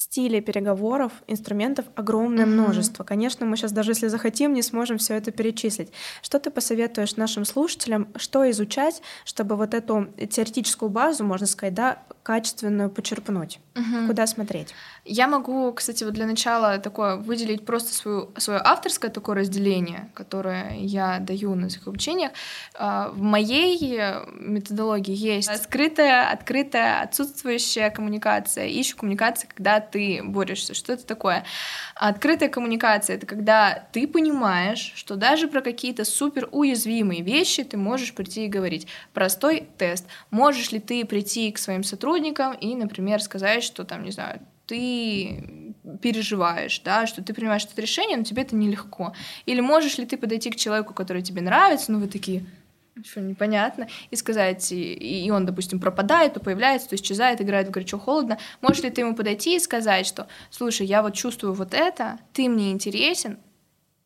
стилей переговоров, инструментов огромное mm-hmm. множество. Конечно, мы сейчас даже если захотим, не сможем все это перечислить. Что ты посоветуешь нашим слушателям, что изучать, чтобы вот эту теоретическую базу, можно сказать, да, качественную почерпнуть? Mm-hmm. Куда смотреть? Я могу, кстати, вот для начала такое выделить просто свою, свое авторское такое разделение, которое я даю на своих обучениях. А, в моей методологии есть скрытая, открытая, отсутствующая коммуникация. Ищу коммуникации, когда ты борешься. Что это такое? Открытая коммуникация — это когда ты понимаешь, что даже про какие-то супер уязвимые вещи ты можешь прийти и говорить. Простой тест. Можешь ли ты прийти к своим сотрудникам и, например, сказать, что там, не знаю, ты переживаешь, да, что ты принимаешь это решение, но тебе это нелегко. Или можешь ли ты подойти к человеку, который тебе нравится, ну вы такие, что непонятно, и сказать, и, и он, допустим, пропадает, то появляется, то исчезает, играет в горячо-холодно. Можешь ли ты ему подойти и сказать, что, слушай, я вот чувствую вот это, ты мне интересен,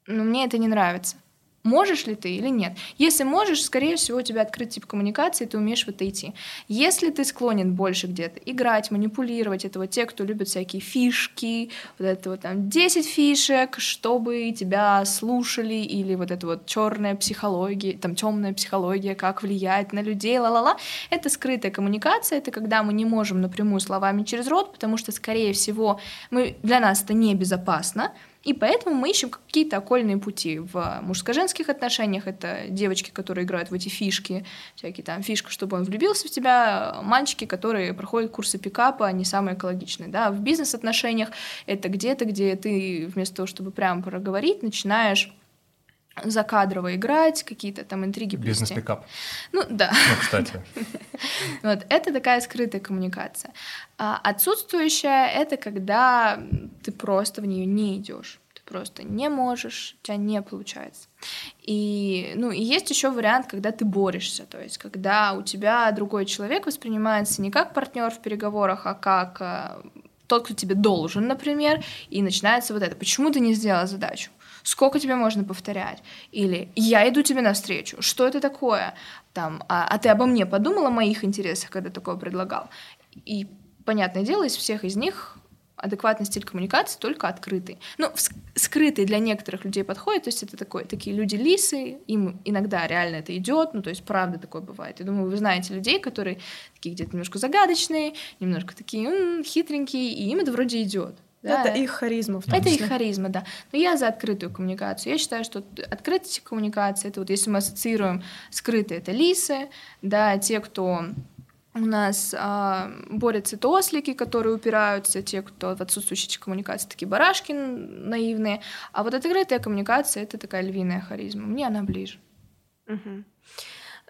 но мне это не нравится. Можешь ли ты или нет? Если можешь, скорее всего, у тебя открыт тип коммуникации, ты умеешь в это идти. Если ты склонен больше где-то играть, манипулировать, это вот те, кто любит всякие фишки, вот это вот там 10 фишек, чтобы тебя слушали, или вот это вот черная психология, там темная психология, как влиять на людей, ла-ла-ла, это скрытая коммуникация, это когда мы не можем напрямую словами через рот, потому что, скорее всего, мы, для нас это небезопасно, И поэтому мы ищем какие-то окольные пути в мужско-женских отношениях. Это девочки, которые играют в эти фишки, всякие там фишка, чтобы он влюбился в тебя, мальчики, которые проходят курсы пикапа, они самые экологичные. Да? В бизнес-отношениях это где-то, где ты вместо того, чтобы прямо проговорить, начинаешь закадрово играть, какие-то там интриги Бизнес-пикап. Ну, да. Ну, кстати. Вот, это такая скрытая коммуникация. А отсутствующая — это когда ты просто в нее не идешь. Ты просто не можешь, у тебя не получается. И, ну, и есть еще вариант, когда ты борешься, то есть когда у тебя другой человек воспринимается не как партнер в переговорах, а как э, тот, кто тебе должен, например, и начинается вот это. Почему ты не сделала задачу? Сколько тебе можно повторять? Или я иду тебе навстречу, что это такое? Там, а, а ты обо мне подумала, о моих интересах, когда такое предлагал? И, понятное дело, из всех из них адекватный стиль коммуникации только открытый. Ну, скрытый для некоторых людей подходит, то есть это такой, такие люди-лисы, им иногда реально это идет, ну, то есть правда такое бывает. Я думаю, вы знаете людей, которые такие где-то немножко загадочные, немножко такие м-м, хитренькие, и им это вроде идет. Да, это их харизма. В том это их харизма, да. Но я за открытую коммуникацию. Я считаю, что открытость коммуникации, это вот если мы ассоциируем скрытые, это лисы, да, те, кто у нас а, борются то ослики, которые упираются, те, кто в отсутствующей коммуникации, такие барашки наивные. А вот открытая коммуникация — это такая львиная харизма. Мне она ближе. Угу.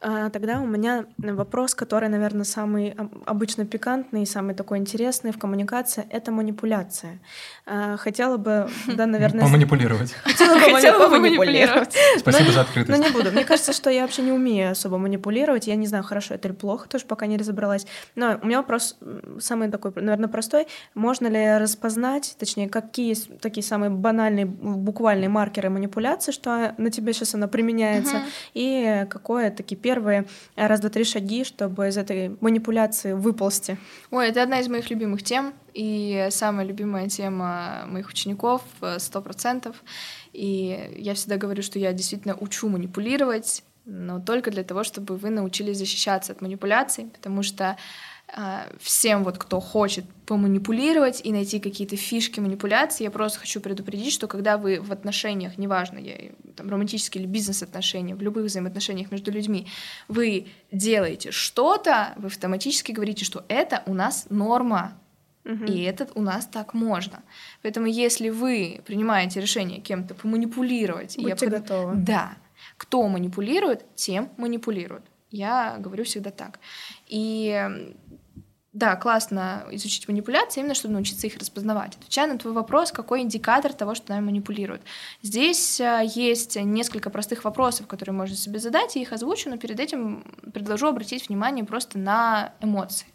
А, тогда у меня вопрос, который, наверное, самый обычно пикантный и самый такой интересный в коммуникации — это манипуляция. А, хотела бы, да, наверное... Поманипулировать. Хотела бы поманипулировать. Спасибо за открытость. Но не буду. Мне кажется, что я вообще не умею особо манипулировать. Я не знаю, хорошо это или плохо, тоже пока не разобралась. Но у меня вопрос самый такой, наверное, простой. Можно ли распознать, точнее, какие такие самые банальные, буквальные маркеры манипуляции, что на тебе сейчас она применяется, и какое такие первые первые раз, два, три шаги, чтобы из этой манипуляции выползти? Ой, это одна из моих любимых тем, и самая любимая тема моих учеников — сто процентов. И я всегда говорю, что я действительно учу манипулировать, но только для того, чтобы вы научились защищаться от манипуляций, потому что всем вот, кто хочет поманипулировать и найти какие-то фишки манипуляции, я просто хочу предупредить, что когда вы в отношениях, неважно, я, там, романтические или бизнес-отношения, в любых взаимоотношениях между людьми, вы делаете что-то, вы автоматически говорите, что это у нас норма, угу. и это у нас так можно. Поэтому если вы принимаете решение кем-то поманипулировать... Будьте я готовы. Да. Кто манипулирует, тем манипулирует. Я говорю всегда так. И да, классно изучить манипуляции, именно чтобы научиться их распознавать. Отвечая на твой вопрос, какой индикатор того, что нами манипулируют. Здесь а, есть несколько простых вопросов, которые можно себе задать, и их озвучу, но перед этим предложу обратить внимание просто на эмоции.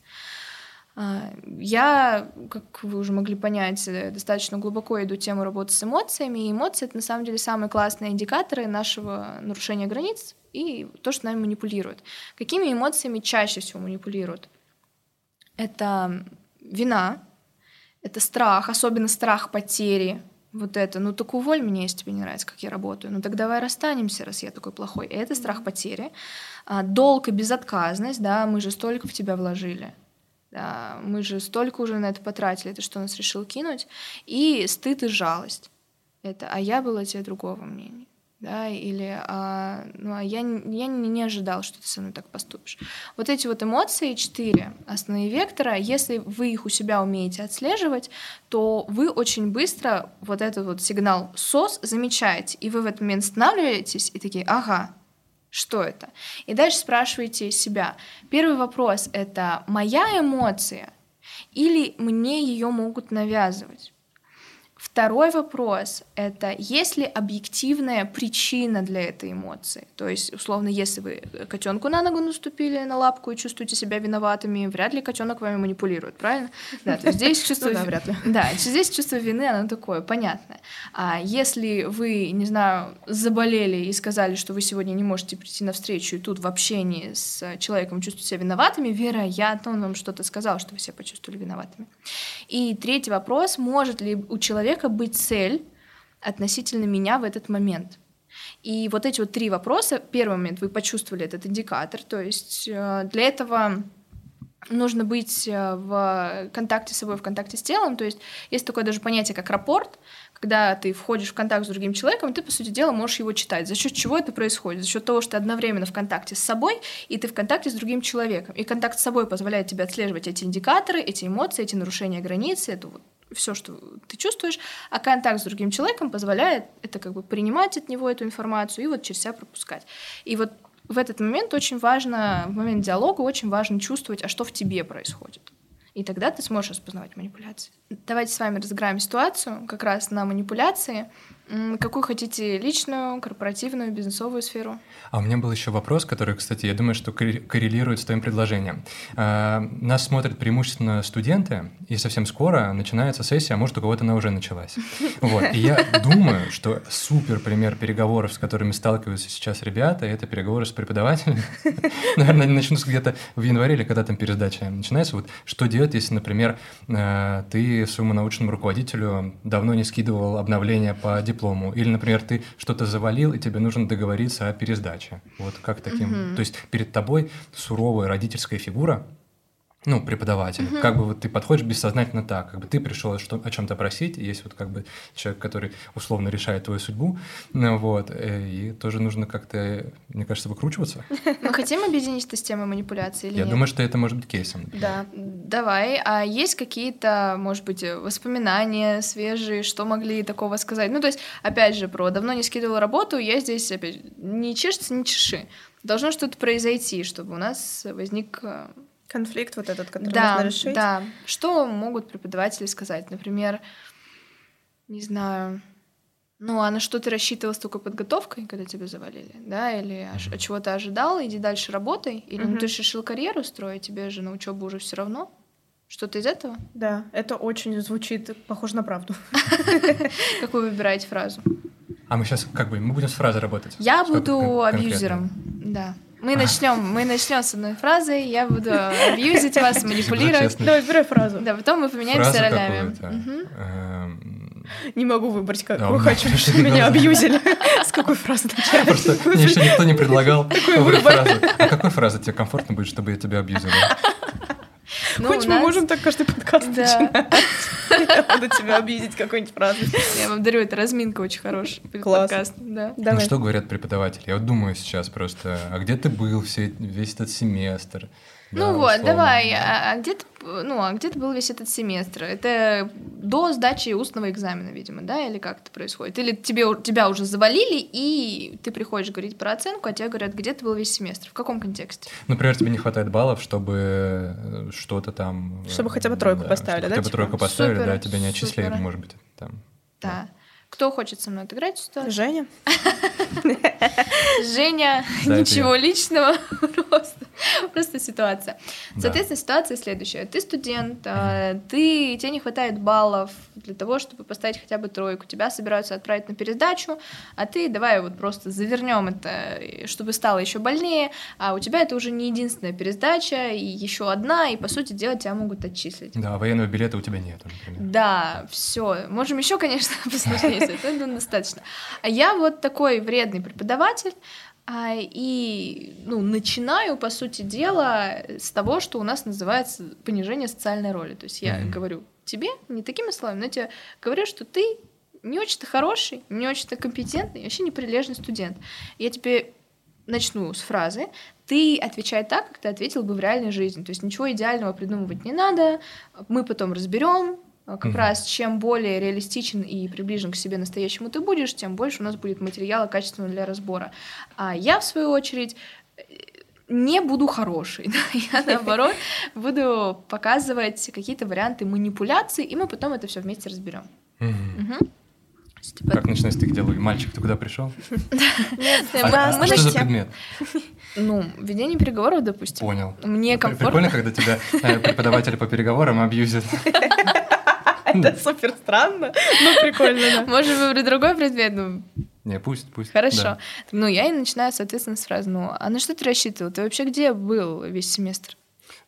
А, я, как вы уже могли понять, достаточно глубоко иду тему работы с эмоциями, и эмоции — это на самом деле самые классные индикаторы нашего нарушения границ и то, что нами манипулируют. Какими эмоциями чаще всего манипулируют? Это вина, это страх, особенно страх потери. Вот это, ну так уволь меня, если тебе не нравится, как я работаю. Ну так давай расстанемся, раз я такой плохой. Это страх потери. А, долг и безотказность, да, мы же столько в тебя вложили. Да, мы же столько уже на это потратили, ты что нас решил кинуть. И стыд и жалость. Это, а я была тебе другого мнения да, или а, ну, а я, я не ожидал, что ты со мной так поступишь. Вот эти вот эмоции, четыре основные вектора, если вы их у себя умеете отслеживать, то вы очень быстро вот этот вот сигнал СОС замечаете, и вы в этот момент останавливаетесь и такие, ага, что это? И дальше спрашиваете себя. Первый вопрос — это моя эмоция или мне ее могут навязывать? Второй вопрос — это есть ли объективная причина для этой эмоции? То есть, условно, если вы котенку на ногу наступили, на лапку и чувствуете себя виноватыми, вряд ли котенок вами манипулирует, правильно? Да, то есть здесь чувство... да, вряд ли. Да, здесь чувство вины, оно такое, понятное. А если вы, не знаю, заболели и сказали, что вы сегодня не можете прийти на встречу, и тут в общении с человеком чувствуете себя виноватыми, вероятно, он вам что-то сказал, что вы себя почувствовали виноватыми. И третий вопрос, может ли у человека человека быть цель относительно меня в этот момент. И вот эти вот три вопроса. Первый момент, вы почувствовали этот индикатор, то есть э, для этого нужно быть э, в контакте с собой, в контакте с телом. То есть есть такое даже понятие, как рапорт, когда ты входишь в контакт с другим человеком, ты, по сути дела, можешь его читать. За счет чего это происходит? За счет того, что ты одновременно в контакте с собой, и ты в контакте с другим человеком. И контакт с собой позволяет тебе отслеживать эти индикаторы, эти эмоции, эти нарушения границ, это вот все, что ты чувствуешь, а контакт с другим человеком позволяет это как бы принимать от него эту информацию и вот через себя пропускать. И вот в этот момент очень важно, в момент диалога очень важно чувствовать, а что в тебе происходит. И тогда ты сможешь распознавать манипуляции. Давайте с вами разыграем ситуацию как раз на манипуляции. Какую хотите личную, корпоративную, бизнесовую сферу? А у меня был еще вопрос, который, кстати, я думаю, что коррелирует с твоим предложением. А, нас смотрят преимущественно студенты, и совсем скоро начинается сессия, а может, у кого-то она уже началась. Вот. И я думаю, что супер пример переговоров, с которыми сталкиваются сейчас ребята, это переговоры с преподавателями. Наверное, они начнутся где-то в январе или когда там пересдача начинается. Вот что делать, если, например, а, ты своему научному руководителю давно не скидывал обновления по диплому, диплому. Или, например, ты что-то завалил, и тебе нужно договориться о пересдаче. Вот как таким. Угу. То есть перед тобой суровая родительская фигура, ну, преподаватель. Угу. Как бы вот ты подходишь бессознательно так, как бы ты пришел что, о чем-то просить, есть вот как бы человек, который условно решает твою судьбу, ну, вот, э, и тоже нужно как-то, мне кажется, выкручиваться. Мы хотим объединить это с темой манипуляции или Я думаю, что это может быть кейсом. Да, давай. А есть какие-то, может быть, воспоминания свежие, что могли такого сказать? Ну, то есть, опять же, про давно не скидывала работу, я здесь, опять, не чешется, не чеши. Должно что-то произойти, чтобы у нас возник э, Конфликт вот этот, который да, нужно решить. Да. Что могут преподаватели сказать? Например, не знаю, ну, а на что ты рассчитывал с такой подготовкой, когда тебя завалили, да, или а, чего ты ожидал, иди дальше работай, или ну, ты же решил карьеру строить, тебе же на учебу уже все равно. Что-то из этого? Да, это очень звучит похоже на правду. Какую выбираете фразу? А мы сейчас как бы мы будем с фразой работать. Я буду абьюзером, да. Мы начнем, мы начнем с одной фразы. Я буду абьюзить вас, манипулировать. Давай, выбирай фразу. Да, потом мы поменяемся ролями. Эм, не могу выбрать, какую хочу, чтобы меня абьюзили. С какой фразы начать? Просто мне еще никто не предлагал выбрать фразу. А какой фразы тебе комфортно будет, чтобы я тебя абьюзила? Ну, Хоть мы можем так каждый подкаст да. начинать. Я буду тебя обидеть какой-нибудь фразой. Я вам дарю, это разминка очень хорошая. Класс. Подкаст. Да. Ну, что говорят преподаватели? Я вот думаю сейчас просто, а где ты был все, весь этот семестр? Ну да, вот, условно. давай, а, а где ты, ну, а где ты был весь этот семестр? Это до сдачи устного экзамена, видимо, да, или как это происходит? Или тебе, тебя уже завалили, и ты приходишь говорить про оценку, а тебе говорят, где ты был весь семестр? В каком контексте? Например, тебе не хватает баллов, чтобы э, что-то там... Э, чтобы хотя бы тройку да, поставили, да? Хотя бы типа? тройку поставили, супер, да, тебя не отчислили, супер. может быть, там. Да. да. Кто хочет со мной отыграть ситуацию? Женя. Женя, ничего личного, просто, просто ситуация. Соответственно, ситуация следующая. Ты студент, а, ты, тебе не хватает баллов для того, чтобы поставить хотя бы тройку. Тебя собираются отправить на пересдачу, а ты давай вот просто завернем это, чтобы стало еще больнее, а у тебя это уже не единственная пересдача, и еще одна, и по сути дела тебя могут отчислить. Да, военного билета у тебя нет. Да, все. Можем еще, конечно, посложнее это достаточно. А я вот такой вредный преподаватель, а, и ну, начинаю, по сути дела, с того, что у нас называется понижение социальной роли. То есть я mm-hmm. говорю тебе, не такими словами, но я тебе говорю, что ты не очень-то хороший, не очень-то компетентный, вообще неприлежный студент. Я тебе начну с фразы, ты отвечай так, как ты ответил бы в реальной жизни. То есть ничего идеального придумывать не надо, мы потом разберем, как mm раз чем более реалистичен и приближен к себе настоящему ты будешь, тем больше у нас будет материала качественного для разбора. А я, в свою очередь, не буду хорошей. Я, наоборот, буду показывать какие-то варианты манипуляций, и мы потом это все вместе разберем. Как начинать ты где Мальчик, ты куда пришел? А, а что за предмет? Ну, ведение переговоров, допустим. Понял. Мне комфортно. Прикольно, когда тебя э, преподаватели по переговорам абьюзят. Это супер странно, но прикольно, да. Выбрать другой предмет, ну... Не, пусть, пусть. Хорошо. Да. Ну, я и начинаю, соответственно, с фразы, ну, а на что ты рассчитывал? Ты вообще где был весь семестр?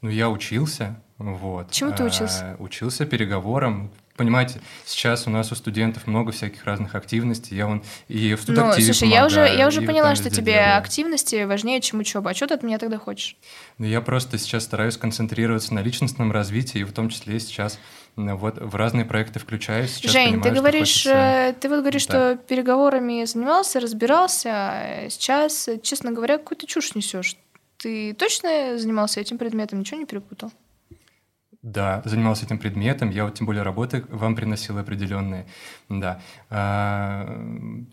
Ну, я учился, вот. Чему ты учился? А, учился переговорам, понимаете, сейчас у нас у студентов много всяких разных активностей. Я вон и в студактиве Ну, слушай, я уже, помогаю, я уже поняла, что тебе делаю. активности важнее, чем учеба. А что ты от меня тогда хочешь? Ну, я просто сейчас стараюсь концентрироваться на личностном развитии, и в том числе сейчас ну, вот в разные проекты включаюсь. Сейчас Жень, понимаю, ты говоришь, хочется- э, ты вот говоришь, Да. что переговорами занимался, разбирался. а Сейчас, честно говоря, какую-то чушь несешь. Ты точно занимался этим предметом, ничего не перепутал? Да, занимался этим предметом, я вот тем более работы вам приносил определенные. Да. А,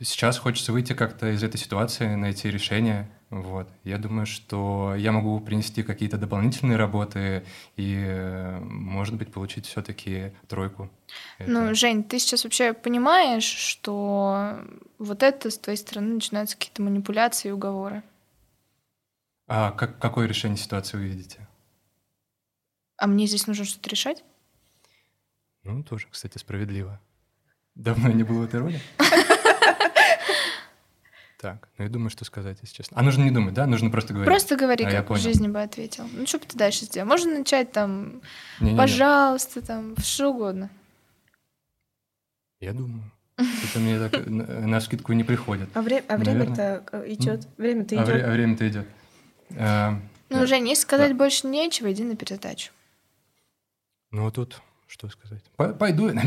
Сейчас хочется выйти как-то из этой ситуации, найти решение. Вот. Я думаю, что я могу принести какие-то дополнительные работы и, может быть, получить все-таки тройку. Это- Ну, Жень, ты сейчас вообще понимаешь, что вот это с твоей стороны начинаются какие-то манипуляции и уговоры? А как, какое решение ситуации вы видите? А мне здесь нужно что-то решать? Ну, тоже, кстати, справедливо. Давно не было в этой роли. Так, ну я думаю, что сказать, если честно. А нужно не думать, да? Нужно просто говорить. Просто говори, А, как в жизни бы ответил. Ну, что бы ты дальше сделал? Можно начать там, Не-не-не, пожалуйста, там, что угодно. Я думаю. Это мне так на скидку не приходит. А, вре- а время-то идет. Время-то А вре- а идет. время-то идет. А, Ну, Да. Жень, если сказать больше нечего, иди на передачу. Ну, вот тут что сказать? Пойду я на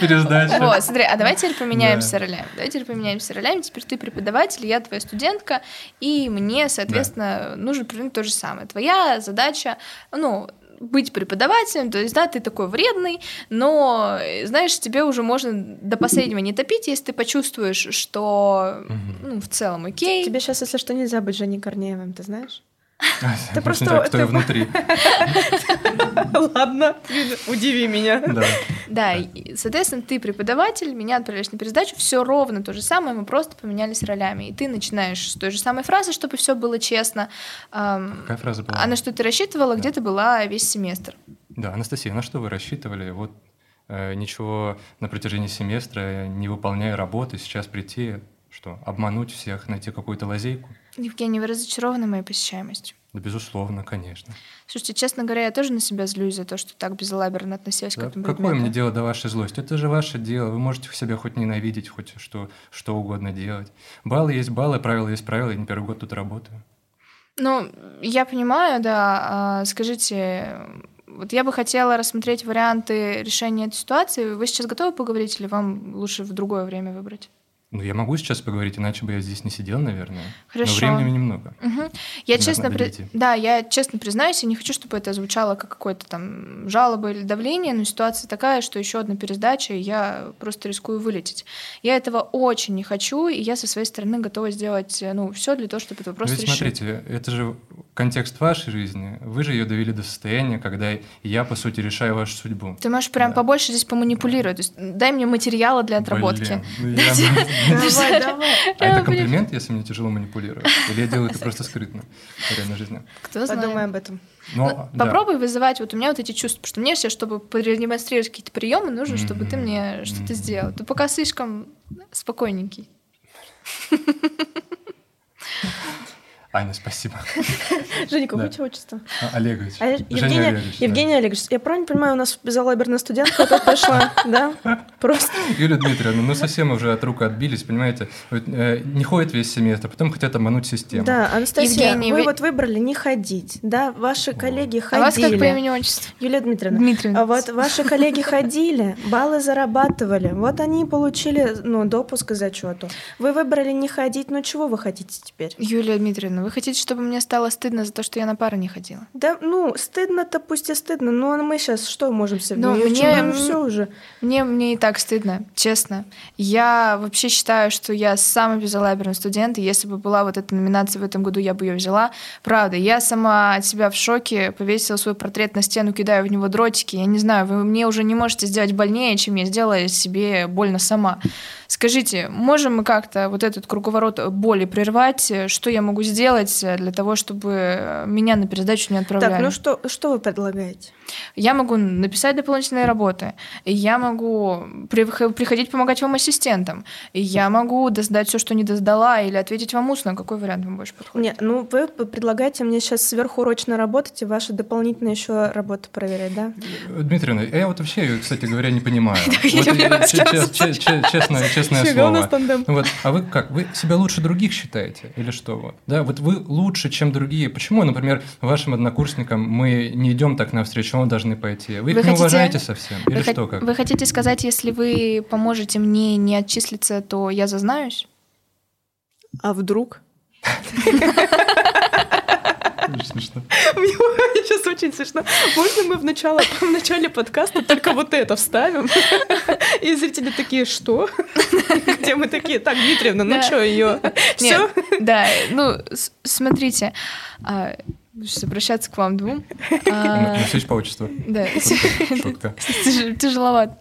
пересдачу. Вот, смотри, а давай теперь поменяемся ролями. Давай теперь поменяемся ролями. Теперь ты преподаватель, я твоя студентка, и мне, соответственно, нужно примерно то же самое. Твоя задача, ну, быть преподавателем, то есть, да, ты такой вредный, но, знаешь, тебе уже можно до последнего не топить, если ты почувствуешь, что, ну, в целом окей. Тебе сейчас, если что, нельзя быть Женей Корнеевым, ты знаешь? Ты просто-. Кто я ты- внутри. Ладно, удиви меня. Да. Да, соответственно, ты преподаватель, меня отправляешь на пересдачу, все ровно то же самое, мы просто поменялись ролями. И ты начинаешь с той же самой фразы, чтобы все было честно. Какая фраза была? А на что ты рассчитывала, Да. где ты была весь семестр? Да, Анастасия, на что вы рассчитывали? Вот э, ничего на протяжении семестра, не выполняя работы, сейчас прийти, что, обмануть всех, найти какую-то лазейку? Евгений, вы разочарованы моей посещаемостью? Да, безусловно, конечно. Слушайте, честно говоря, я тоже на себя злюсь за то, что так безалаберно относилась Да, к этому Какое предмету. мне дело до вашей злости? Это же ваше дело. Вы можете себя хоть ненавидеть, хоть что, что угодно делать. Баллы есть баллы, правила есть правила. Я не первый год тут работаю. Ну, я понимаю, да. А, Скажите, вот я бы хотела рассмотреть варианты решения этой ситуации. Вы сейчас готовы поговорить или вам лучше в другое время выбрать? Ну, я могу сейчас поговорить, иначе бы я здесь не сидел, наверное. Хорошо. Но времени немного. Мгм. Я честно, при- да, я честно признаюсь, я не хочу, чтобы это звучало как какое-то там жалоба или давление, но ситуация такая, что еще одна пересдача, и я просто рискую вылететь. Я этого очень не хочу, и я со своей стороны готова сделать, э, ну, все для того, чтобы это просто ведь решить. смотрите, это же контекст вашей жизни. Вы же ее довели до состояния, когда я, по сути, решаю вашу судьбу. Ты можешь прям Да. побольше здесь поманипулировать. То есть дай мне материала для отработки. Блин, ну Давай, давай. А это комплимент, если мне тяжело манипулировать? Или я делаю это просто скрытно в реальной жизни? Кто знает. Подумай об этом. Но, Ну, да. Попробуй вызывать вот у меня вот эти чувства, потому что мне все, чтобы продемонстрировать какие-то приемы, нужно, чтобы ты мне что-то сделал. Ты пока слишком спокойненький. Аня, спасибо. Женя, какое Да. у тебя отчество? А, Олегович. А, Женя Евгения, Олегович, да. Евгения Олегович, я правильно понимаю, у нас безалаберная студентка тут пришла, да? Просто. Юлия Дмитриевна, ну совсем уже от рук отбились, понимаете? Вот, э, не ходят весь семестр, потом хотят обмануть систему. Да, Анастасия, Евгений, вы вы- вот выбрали не ходить, да? Ваши коллеги А вас как по ходили. имени отчеству? Юлия Дмитриевна, Дмитриевна. а вот ваши коллеги ходили, баллы зарабатывали, вот они получили ну, допуск к зачету. Вы выбрали не ходить, ну чего вы хотите теперь? Юлия Дмитриевна, вы хотите, чтобы мне стало стыдно за то, что я на пары не ходила? Да, ну, стыдно-то пусть и стыдно, но мы сейчас что можем себе? Ну, Ну, мне- все уже. Мне, мне и так стыдно, честно. Я вообще считаю, что я самый безалаберный студент, и если бы была вот эта номинация в этом году, я бы ее взяла. Правда, я сама от себя в шоке, повесила свой портрет на стену, кидаю в него дротики. Я не знаю, вы мне уже не можете сделать больнее, чем я сделала себе больно сама. Скажите, можем мы как-то вот этот круговорот боли прервать? Что я могу сделать? сделать для того, чтобы меня на пересдачу не отправляли? Так, ну что, что вы предлагаете? Я могу написать дополнительные работы, я могу приходить помогать вам ассистентам, я могу сдать все, что не досдала, или ответить вам устно. Какой вариант вам больше подходит? Нет, ну вы предлагаете мне сейчас сверхурочно работать и ваши дополнительные еще работы проверять, да? Дмитриевна, я вот вообще, кстати говоря, не понимаю. Честное слово. Вот, а вы как? Вы себя лучше других считаете? Или что? Вот, да, вот вы лучше, чем другие. Почему, например, вашим однокурсникам мы не идем так навстречу, он должны пойти? Вы их не уважаете совсем? Или что как? Вы хотите сказать, если вы поможете мне не отчислиться, то я зазнаюсь? А вдруг? Очень смешно. Мне сейчас очень смешно. Можно мы в начале, в начале подкаста только вот это вставим? И зрители такие, что? Где мы такие, так, Дмитриевна, ну что, ее? Все? Да, ну, смотрите, а, обращаться к вам двум. А, ну, все по отчеству. Да. Тяжеловато.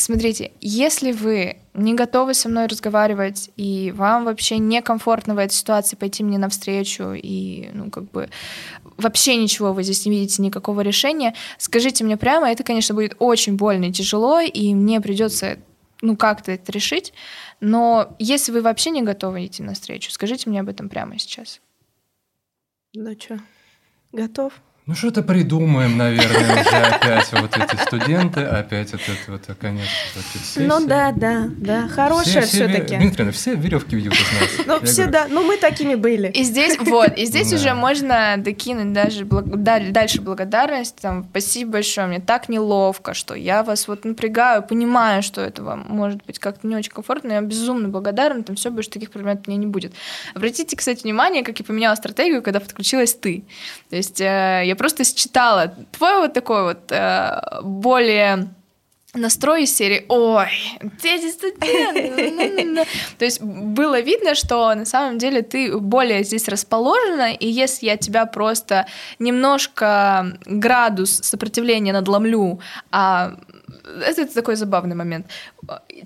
Смотрите, если вы не готовы со мной разговаривать, и вам вообще некомфортно в этой ситуации пойти мне навстречу, и, ну, как бы, вообще ничего вы здесь не видите, никакого решения, скажите мне прямо, это, конечно, будет очень больно и тяжело, и мне придется ну, как-то это решить. Но если вы вообще не готовы идти навстречу, скажите мне об этом прямо сейчас. Ну что, готов? Ну что-то придумаем, наверное, уже опять вот эти студенты, опять вот это вот конец вот Ну да, да, да, хорошая все, таки Дмитрий, все веревки видеют из нас. Ну все, да, ну мы такими были. И здесь, вот, и здесь уже можно докинуть даже дальше благодарность, там, спасибо большое, мне так неловко, что я вас вот напрягаю, понимаю, что это вам может быть как-то не очень комфортно, я безумно благодарна, там все больше таких проблем у меня не будет. Обратите, кстати, внимание, как я поменяла стратегию, когда подключилась ты. То есть э, я просто считала твой вот такой вот э, более настрой из серии «Ой, эти студенты!» То есть было видно, что на самом деле ты более здесь расположена, и если я тебя просто немножко градус сопротивления надломлю, а это, это такой забавный момент.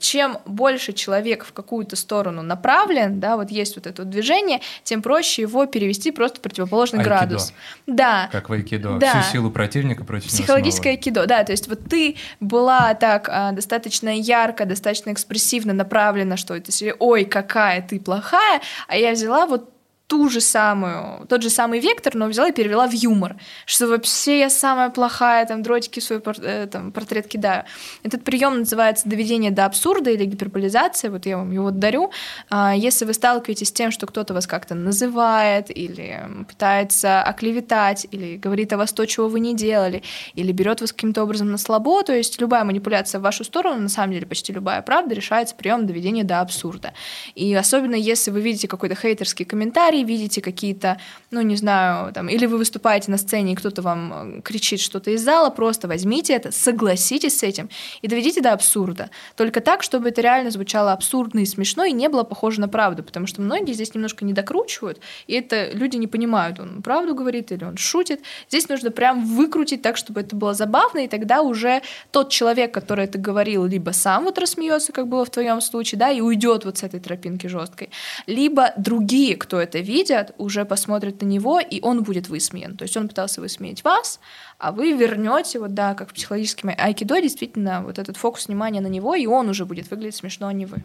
Чем больше человек в какую-то сторону направлен, да, вот есть вот это движение, тем проще его перевести просто в противоположный айкидо. градус. Да. Как в айкидо. Да. Всю силу противника против Психологическое айкидо, да. То есть вот ты была так а, достаточно ярко, достаточно экспрессивно направлена, что это ой, какая ты плохая, а я взяла вот ту же самую, тот же самый вектор, но взяла и перевела в юмор, что вообще я самая плохая, там, дротики свой э, там, портрет кидаю. Этот прием называется доведение до абсурда или гиперболизация, вот я вам его дарю. А, если вы сталкиваетесь с тем, что кто-то вас как-то называет или пытается оклеветать, или говорит о вас то, чего вы не делали, или берет вас каким-то образом на слабо, то есть любая манипуляция в вашу сторону, на самом деле почти любая правда, решается прием доведения до абсурда. И особенно если вы видите какой-то хейтерский комментарий, комментарии, видите какие-то, ну, не знаю, там, или вы выступаете на сцене, и кто-то вам э, кричит что-то из зала, просто возьмите это, согласитесь с этим и доведите до абсурда. Только так, чтобы это реально звучало абсурдно и смешно, и не было похоже на правду, потому что многие здесь немножко не докручивают, и это люди не понимают, он правду говорит или он шутит. Здесь нужно прям выкрутить так, чтобы это было забавно, и тогда уже тот человек, который это говорил, либо сам вот рассмеется, как было в твоем случае, да, и уйдет вот с этой тропинки жесткой, либо другие, кто это видят, уже посмотрят на него, и он будет высмеян. То есть он пытался высмеять вас, а вы вернете, вот да, как в психологическом айкидо, действительно, вот этот фокус внимания на него, и он уже будет выглядеть смешно, а не вы.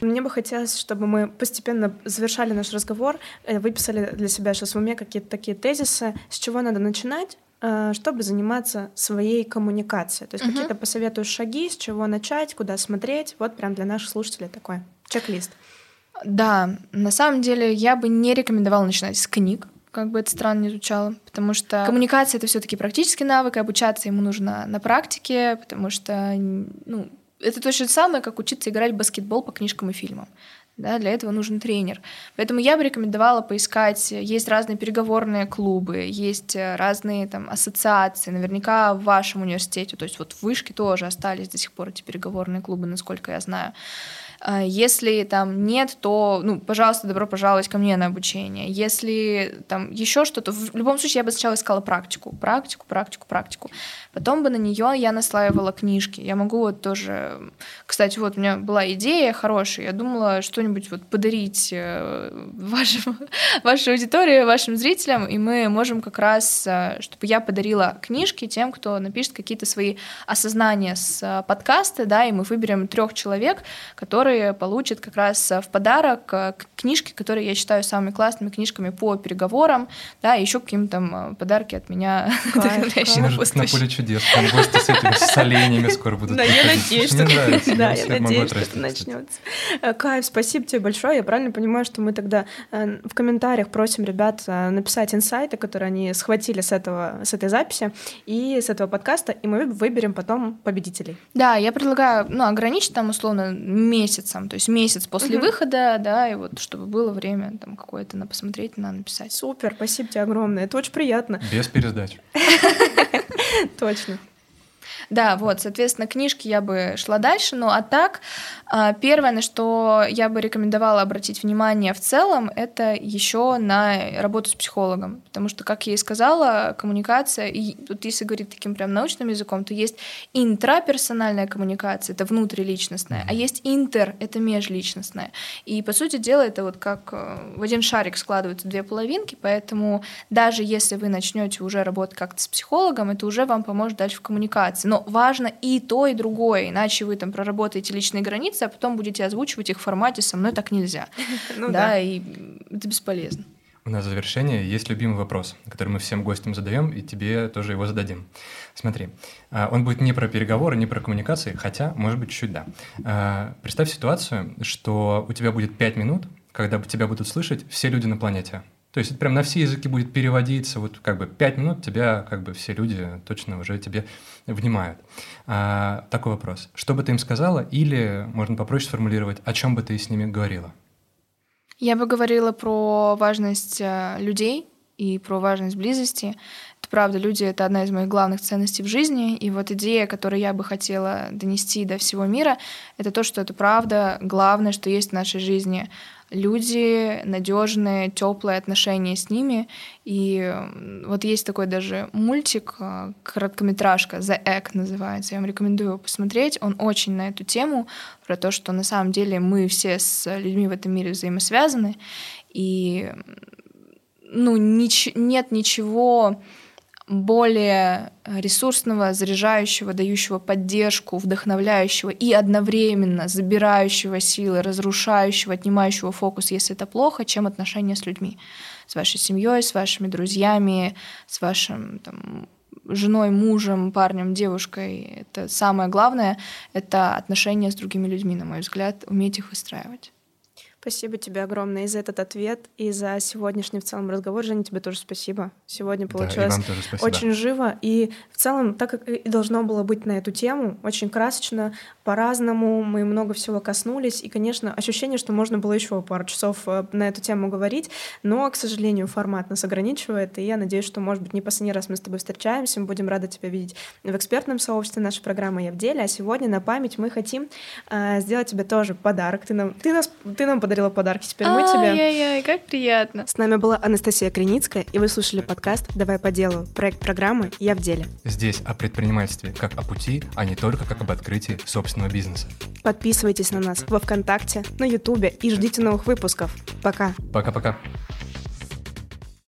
Мне бы хотелось, чтобы мы постепенно завершали наш разговор, э, выписали для себя сейчас в уме какие-то такие тезисы, с чего надо начинать, чтобы заниматься своей коммуникацией. То есть угу. какие-то посоветуешь шаги, с чего начать, куда смотреть. Вот прям для наших слушателей такой чек-лист. Да, на самом деле я бы не рекомендовала начинать с книг, как бы это странно не звучало, потому что коммуникация это все-таки практический навык, и обучаться ему нужно на практике, потому что ну, это то же самое, как учиться играть в баскетбол по книжкам и фильмам. Да, для этого нужен тренер. Поэтому я бы рекомендовала поискать, есть разные переговорные клубы, есть э, разные там ассоциации, наверняка в вашем университете, то есть вот в Вышке тоже остались до сих пор эти переговорные клубы, насколько я знаю. А, если там нет, то, ну, пожалуйста, добро пожаловать ко мне на обучение. Если там еще что-то, в любом случае я бы сначала искала практику, практику, практику, практику. Потом бы на нее я наслаивала книжки. Я могу вот тоже, кстати, вот у меня была идея хорошая. Я думала что-нибудь вот подарить э, вашим, вашей аудитории, вашим зрителям, и мы можем как раз, э, чтобы я подарила книжки тем, кто напишет какие-то свои осознания с э, подкаста, да, и мы выберем трех человек, которые получат как раз в подарок книжки, которые я считаю самыми классными книжками по переговорам, да, и еще какие-то там подарки от меня. Кайф, кайф. на поле чудес. Там гости с этими соленьями скоро будут. Да, я надеюсь, что да, я надеюсь, что это начнется. Э, Кайф, спасибо тебе большое. Я правильно понимаю, что мы тогда э, в комментариях просим ребят э, написать инсайты, которые они схватили с этого, с этой записи и с этого подкаста, и мы выберем потом победителей. Да, я предлагаю, ну, ограничить там условно месяцем, то есть месяц после выхода, да, и вот чтобы было время там какое-то на посмотреть, на написать. Супер, спасибо тебе огромное, это очень приятно. Без пересдач. Точно. Да, вот, соответственно, книжки я бы шла дальше, ну а так, а, первое, на что я бы рекомендовала обратить внимание в целом, это еще на работу с психологом, потому что, как я и сказала, коммуникация, и тут если говорить таким прям научным языком, то есть интраперсональная коммуникация, это внутриличностная, а есть интер, это межличностная. И, по сути дела, это вот как э, в один шарик складываются две половинки, поэтому даже если вы начнете уже работать как-то с психологом, это уже вам поможет дальше в коммуникации. Но важно и то, и другое, иначе вы там проработаете личные границы, а потом будете озвучивать их в формате «со мной так нельзя». Ну да, и это бесполезно. У нас в завершение есть любимый вопрос, который мы всем гостям задаем, и тебе тоже его зададим. Смотри, а, он будет не про переговоры, не про коммуникации, хотя, может быть, чуть-чуть да. А, представь ситуацию, что у тебя будет пять минут, когда тебя будут слышать все люди на планете. То есть это прям на все языки будет переводиться, вот как бы пять минут тебя как бы все люди точно уже тебе внимают. А, такой вопрос. Что бы ты им сказала или, можно попроще сформулировать, о чем бы ты с ними говорила? Я бы говорила про важность э, людей и про важность близости. Это правда, люди — это одна из моих главных ценностей в жизни. И вот идея, которую я бы хотела донести до всего мира, это то, что это правда главное, что есть в нашей жизни люди, надежные, теплые отношения с ними. И вот есть такой даже мультик, э, короткометражка, The Egg называется, я вам рекомендую его посмотреть. Он очень на эту тему, про то, что на самом деле мы все с людьми в этом мире взаимосвязаны. И ну, нич- нет ничего более ресурсного, заряжающего, дающего поддержку, вдохновляющего и одновременно забирающего силы, разрушающего, отнимающего фокус, если это плохо, чем отношения с людьми, с вашей семьей, с вашими друзьями, с вашим там, женой, мужем, парнем, девушкой. Это самое главное, это отношения с другими людьми, на мой взгляд, уметь их выстраивать. Спасибо тебе огромное и за этот ответ, и за сегодняшний в целом разговор. Женя, тебе тоже спасибо. Сегодня получилось да, очень живо. И в целом, так как и должно было быть на эту тему, очень красочно, по-разному, мы много всего коснулись. И, конечно, ощущение, что можно было еще пару часов э, на эту тему говорить, но, к сожалению, формат нас ограничивает. И я надеюсь, что, может быть, не последний раз мы с тобой встречаемся. Мы будем рады тебя видеть в экспертном сообществе нашей программы «Я в деле». А сегодня на память мы хотим э, сделать тебе тоже подарок. Ты нам, ты нас, ты нам подарила подарки, теперь мы тебе. Ай-яй-яй, как приятно. С нами была Анастасия Креницкая, и вы слушали подкаст «Давай по делу», проект программы «Я в деле». Здесь о предпринимательстве как о пути, а не только как об открытии собственного бизнеса. Подписывайтесь на нас во Вконтакте, на Ютубе и ждите новых выпусков. Пока. Пока-пока.